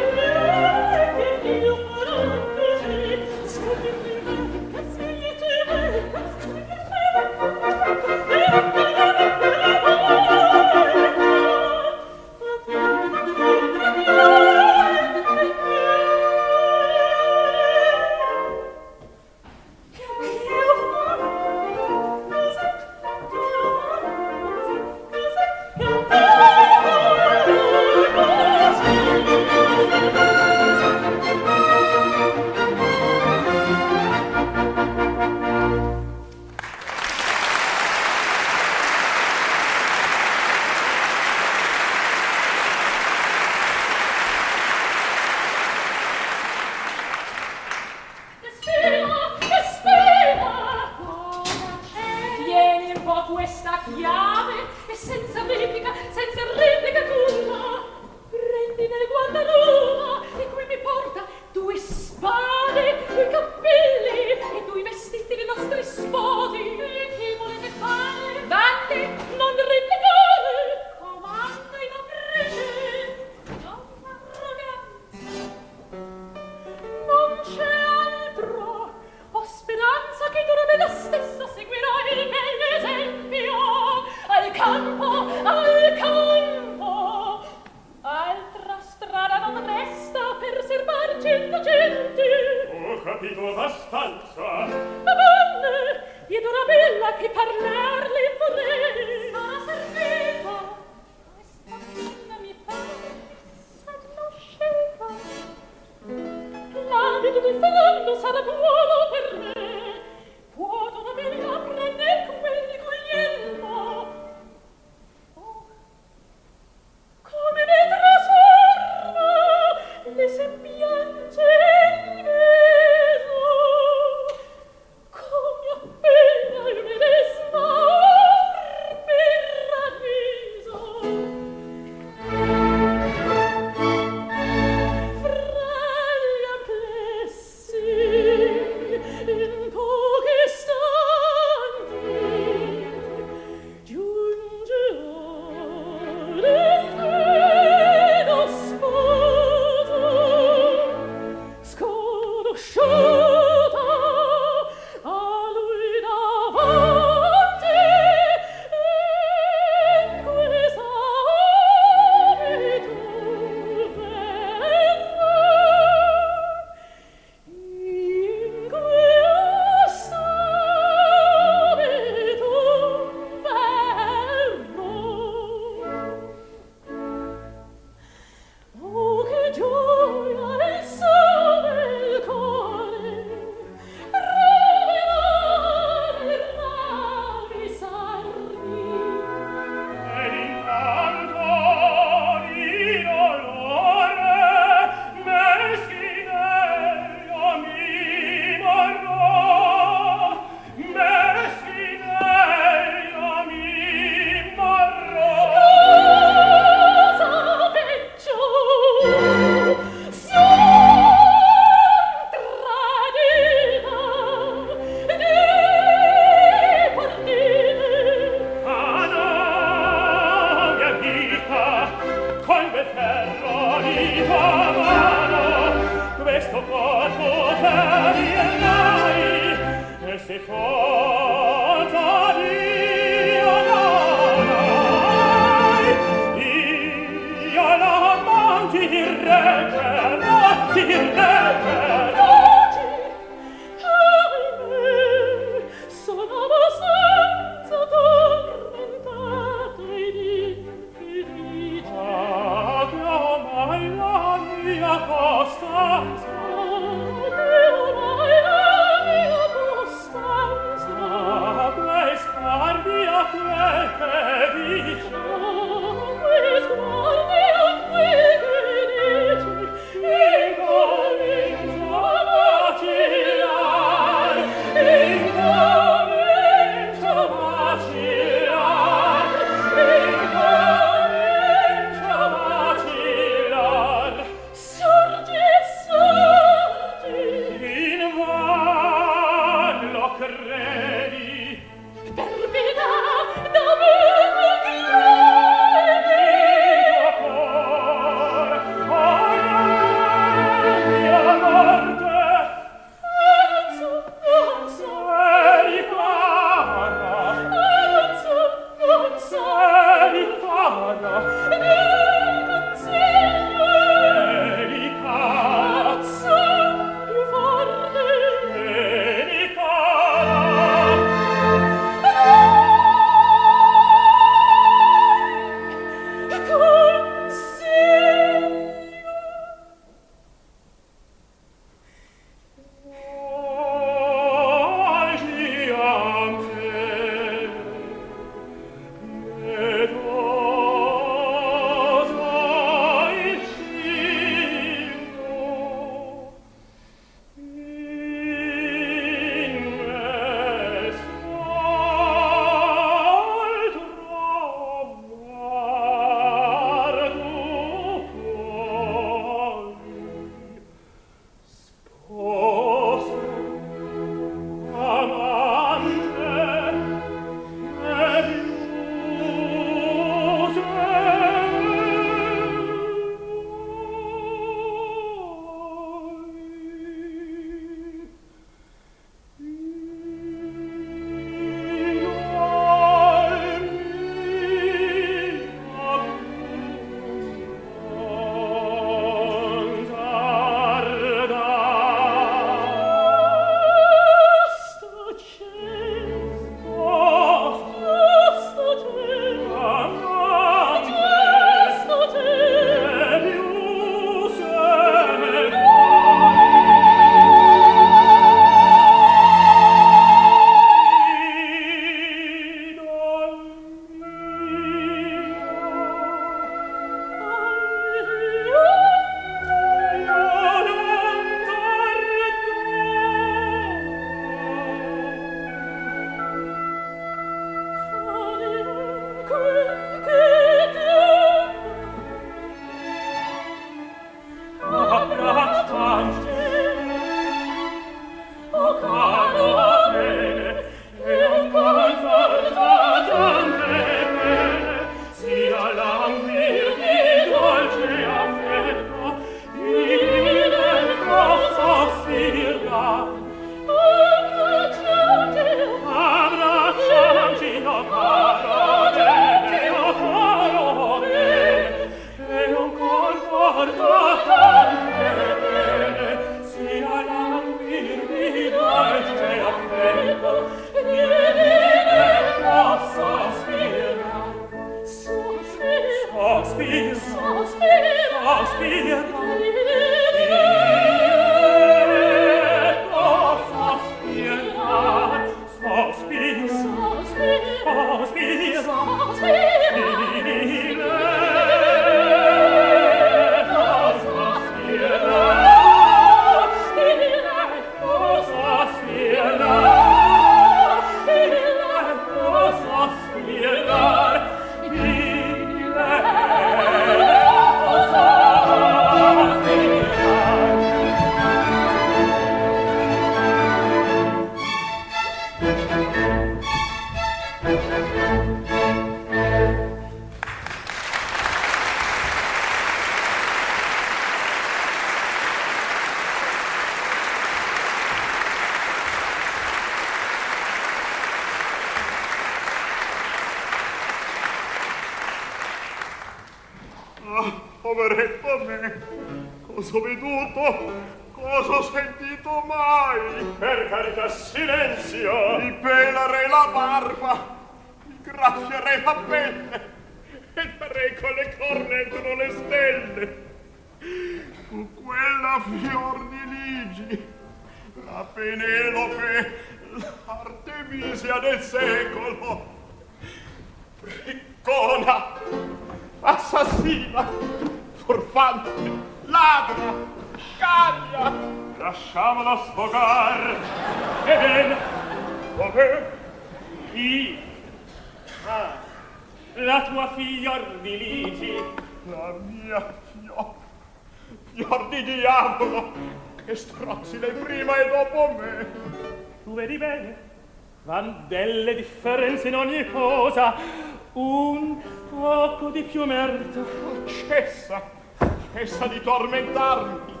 Cessa di tormentarmi.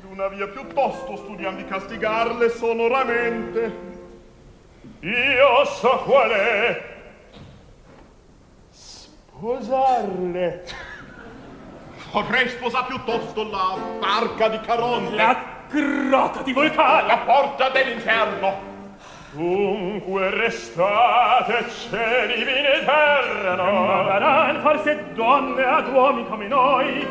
Per una via piuttosto studiam di castigarle sonoramente. Io so qual è. Sposarle. Vorrei sposare piuttosto la barca di Caronte. La grotta di Vulcano. La porta dell'inferno. Dunque restate cieli in eterno. Ma daran forse donne ad uomini come noi.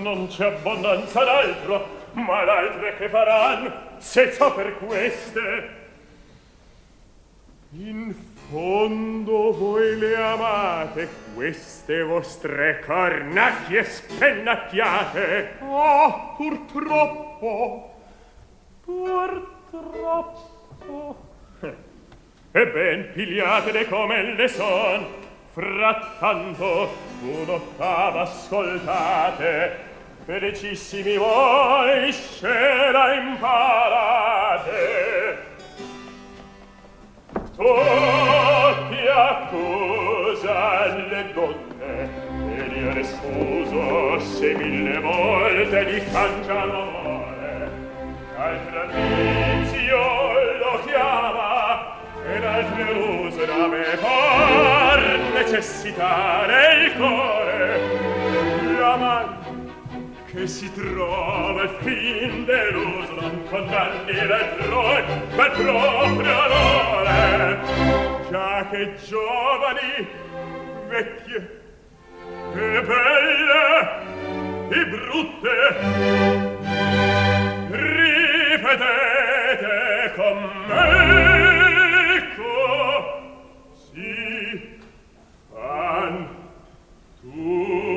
Non c'è abbondanza d'altro Ma l'altre che faran Se ciò per queste. In fondo voi le amate Queste vostre cornacchie spennacchiate. Oh, purtroppo Purtroppo e ben pigliatele come le son frattanto un'ottava ascoltate. Felicissimi voi scena imparate. Tutti accusan le donne ed io le scuso se mille volte li cangiano l'amore. Al tradizio lo chiama ed altre ruse da me par necessitare il cuore. La man che si trova al fin deluso non condanni l'errore per proprio amore. Già che giovani vecchie e belle e brutte ripetete con me. an tu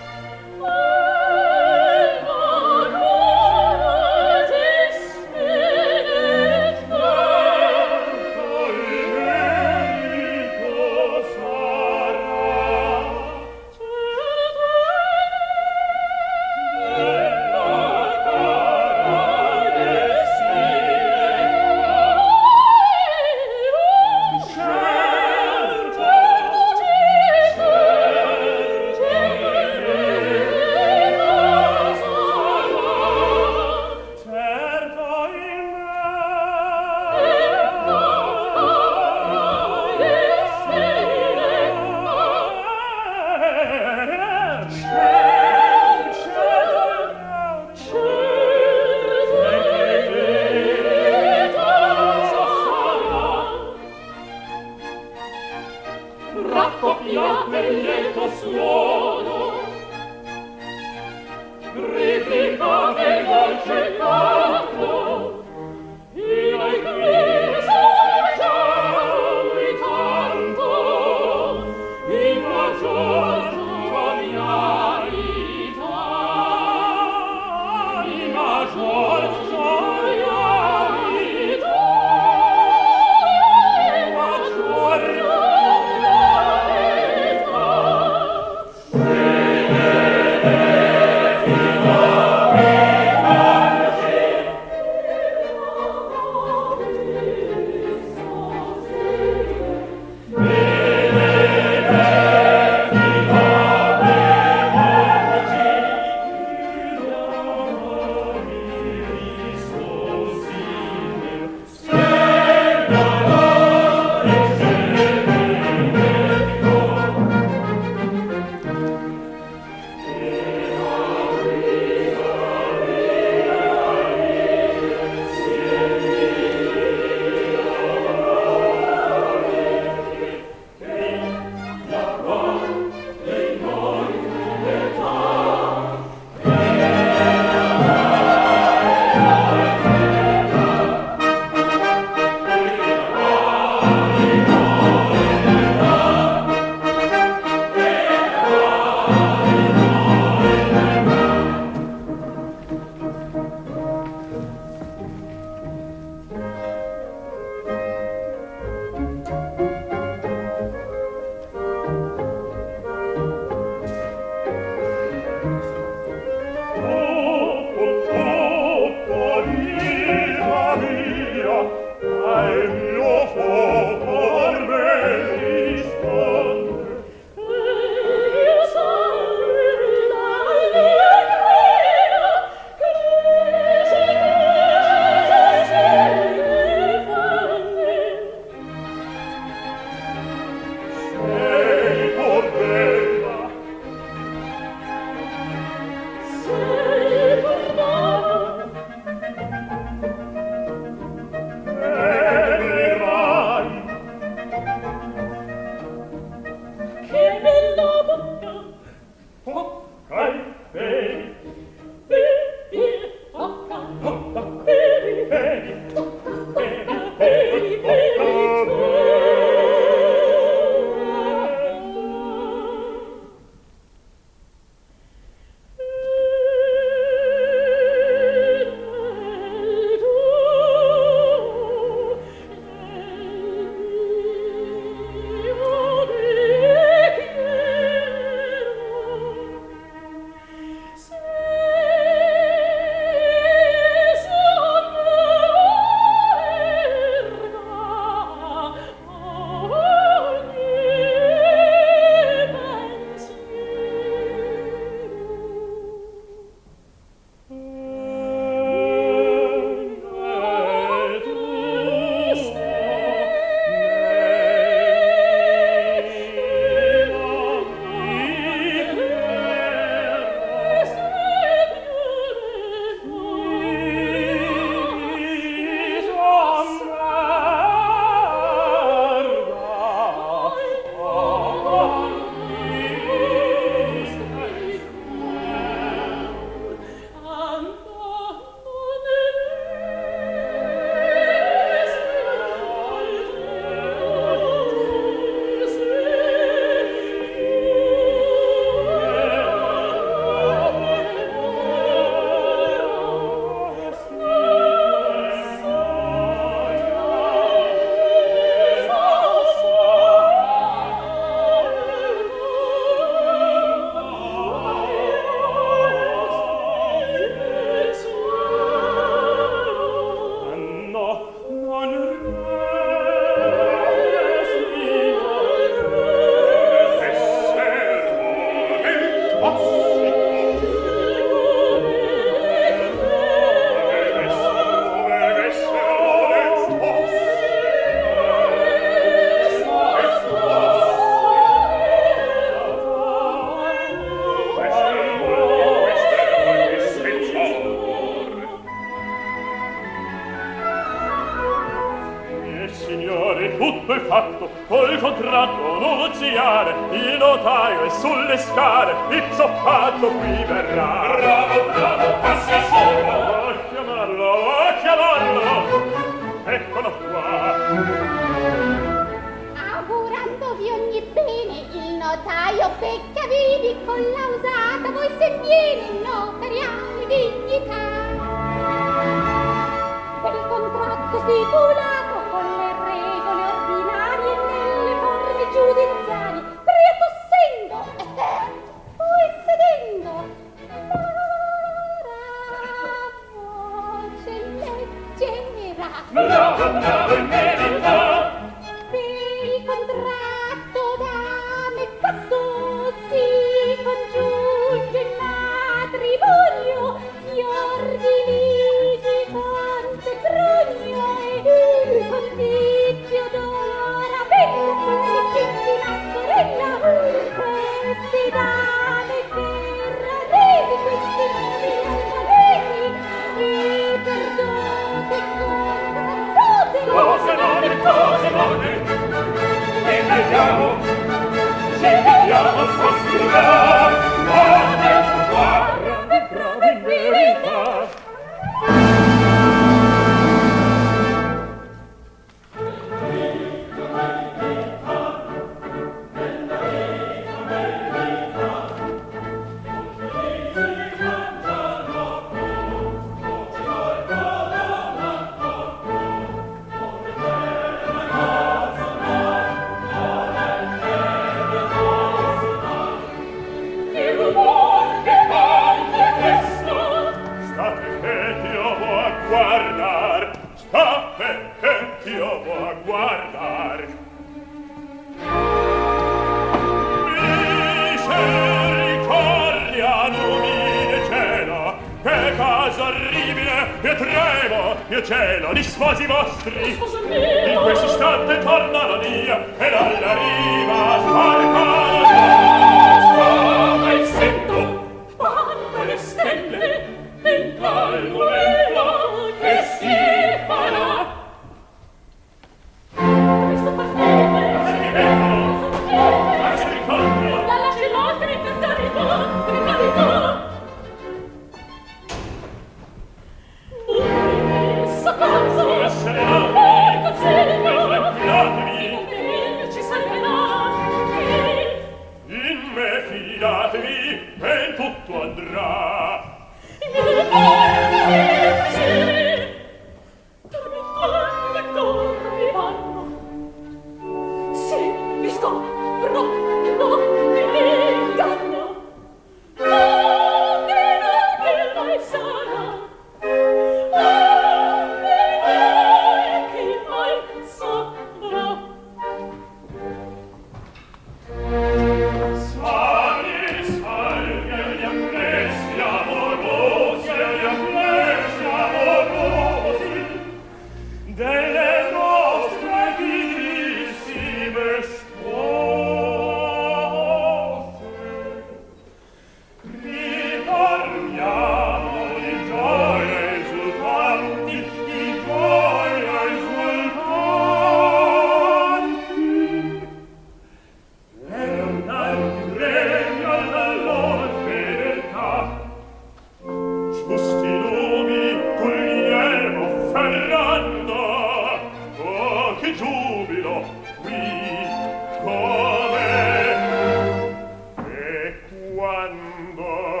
quando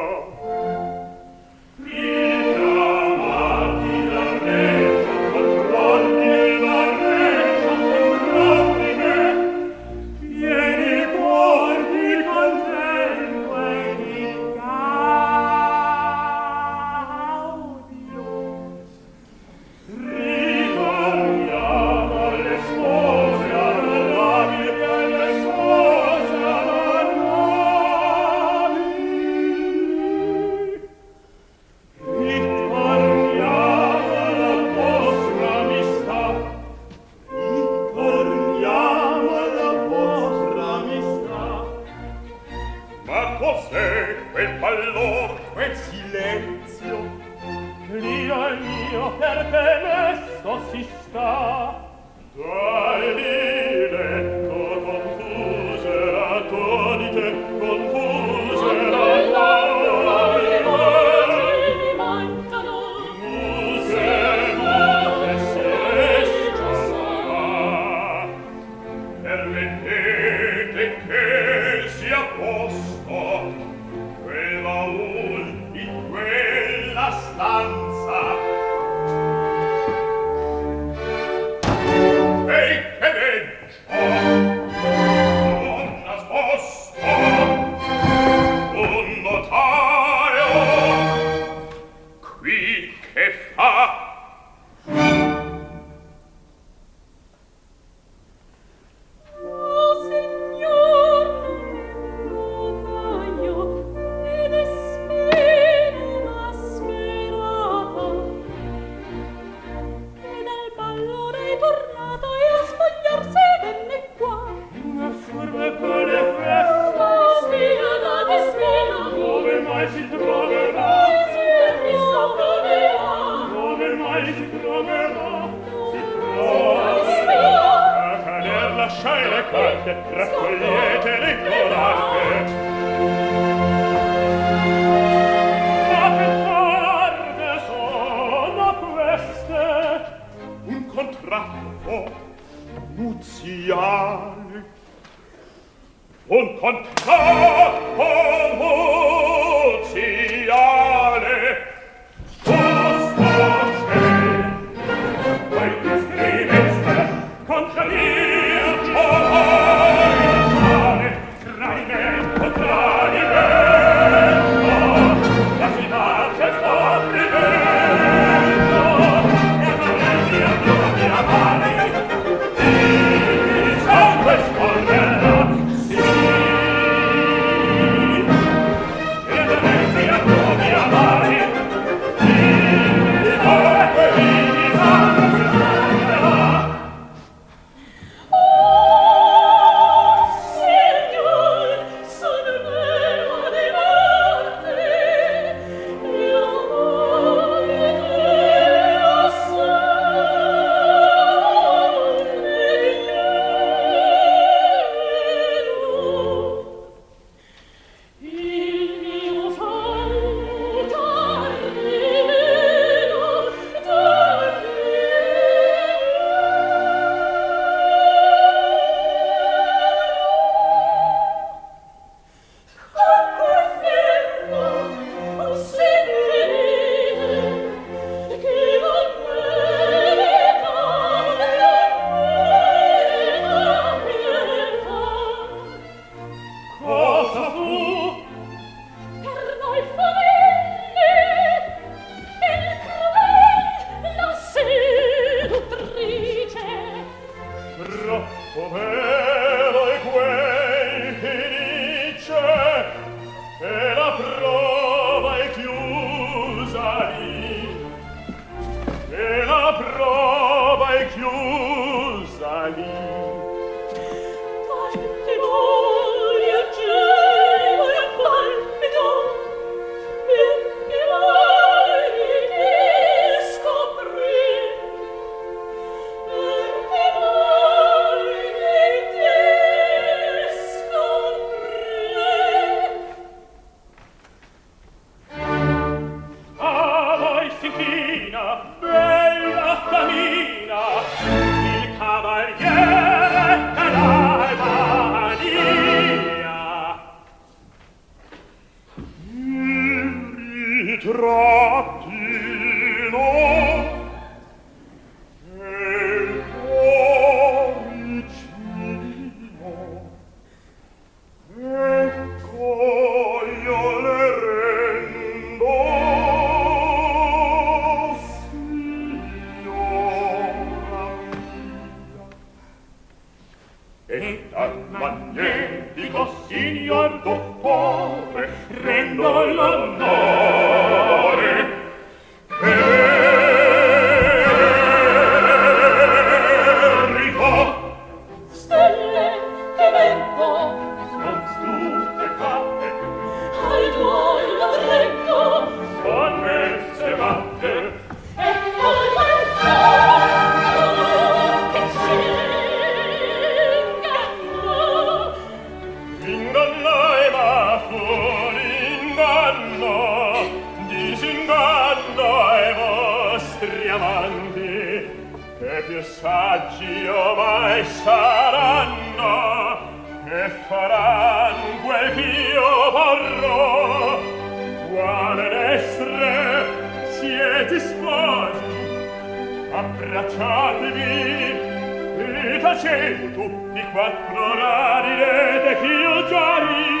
abbracciatevi. E tacete tutti quattro rari rete che io già ri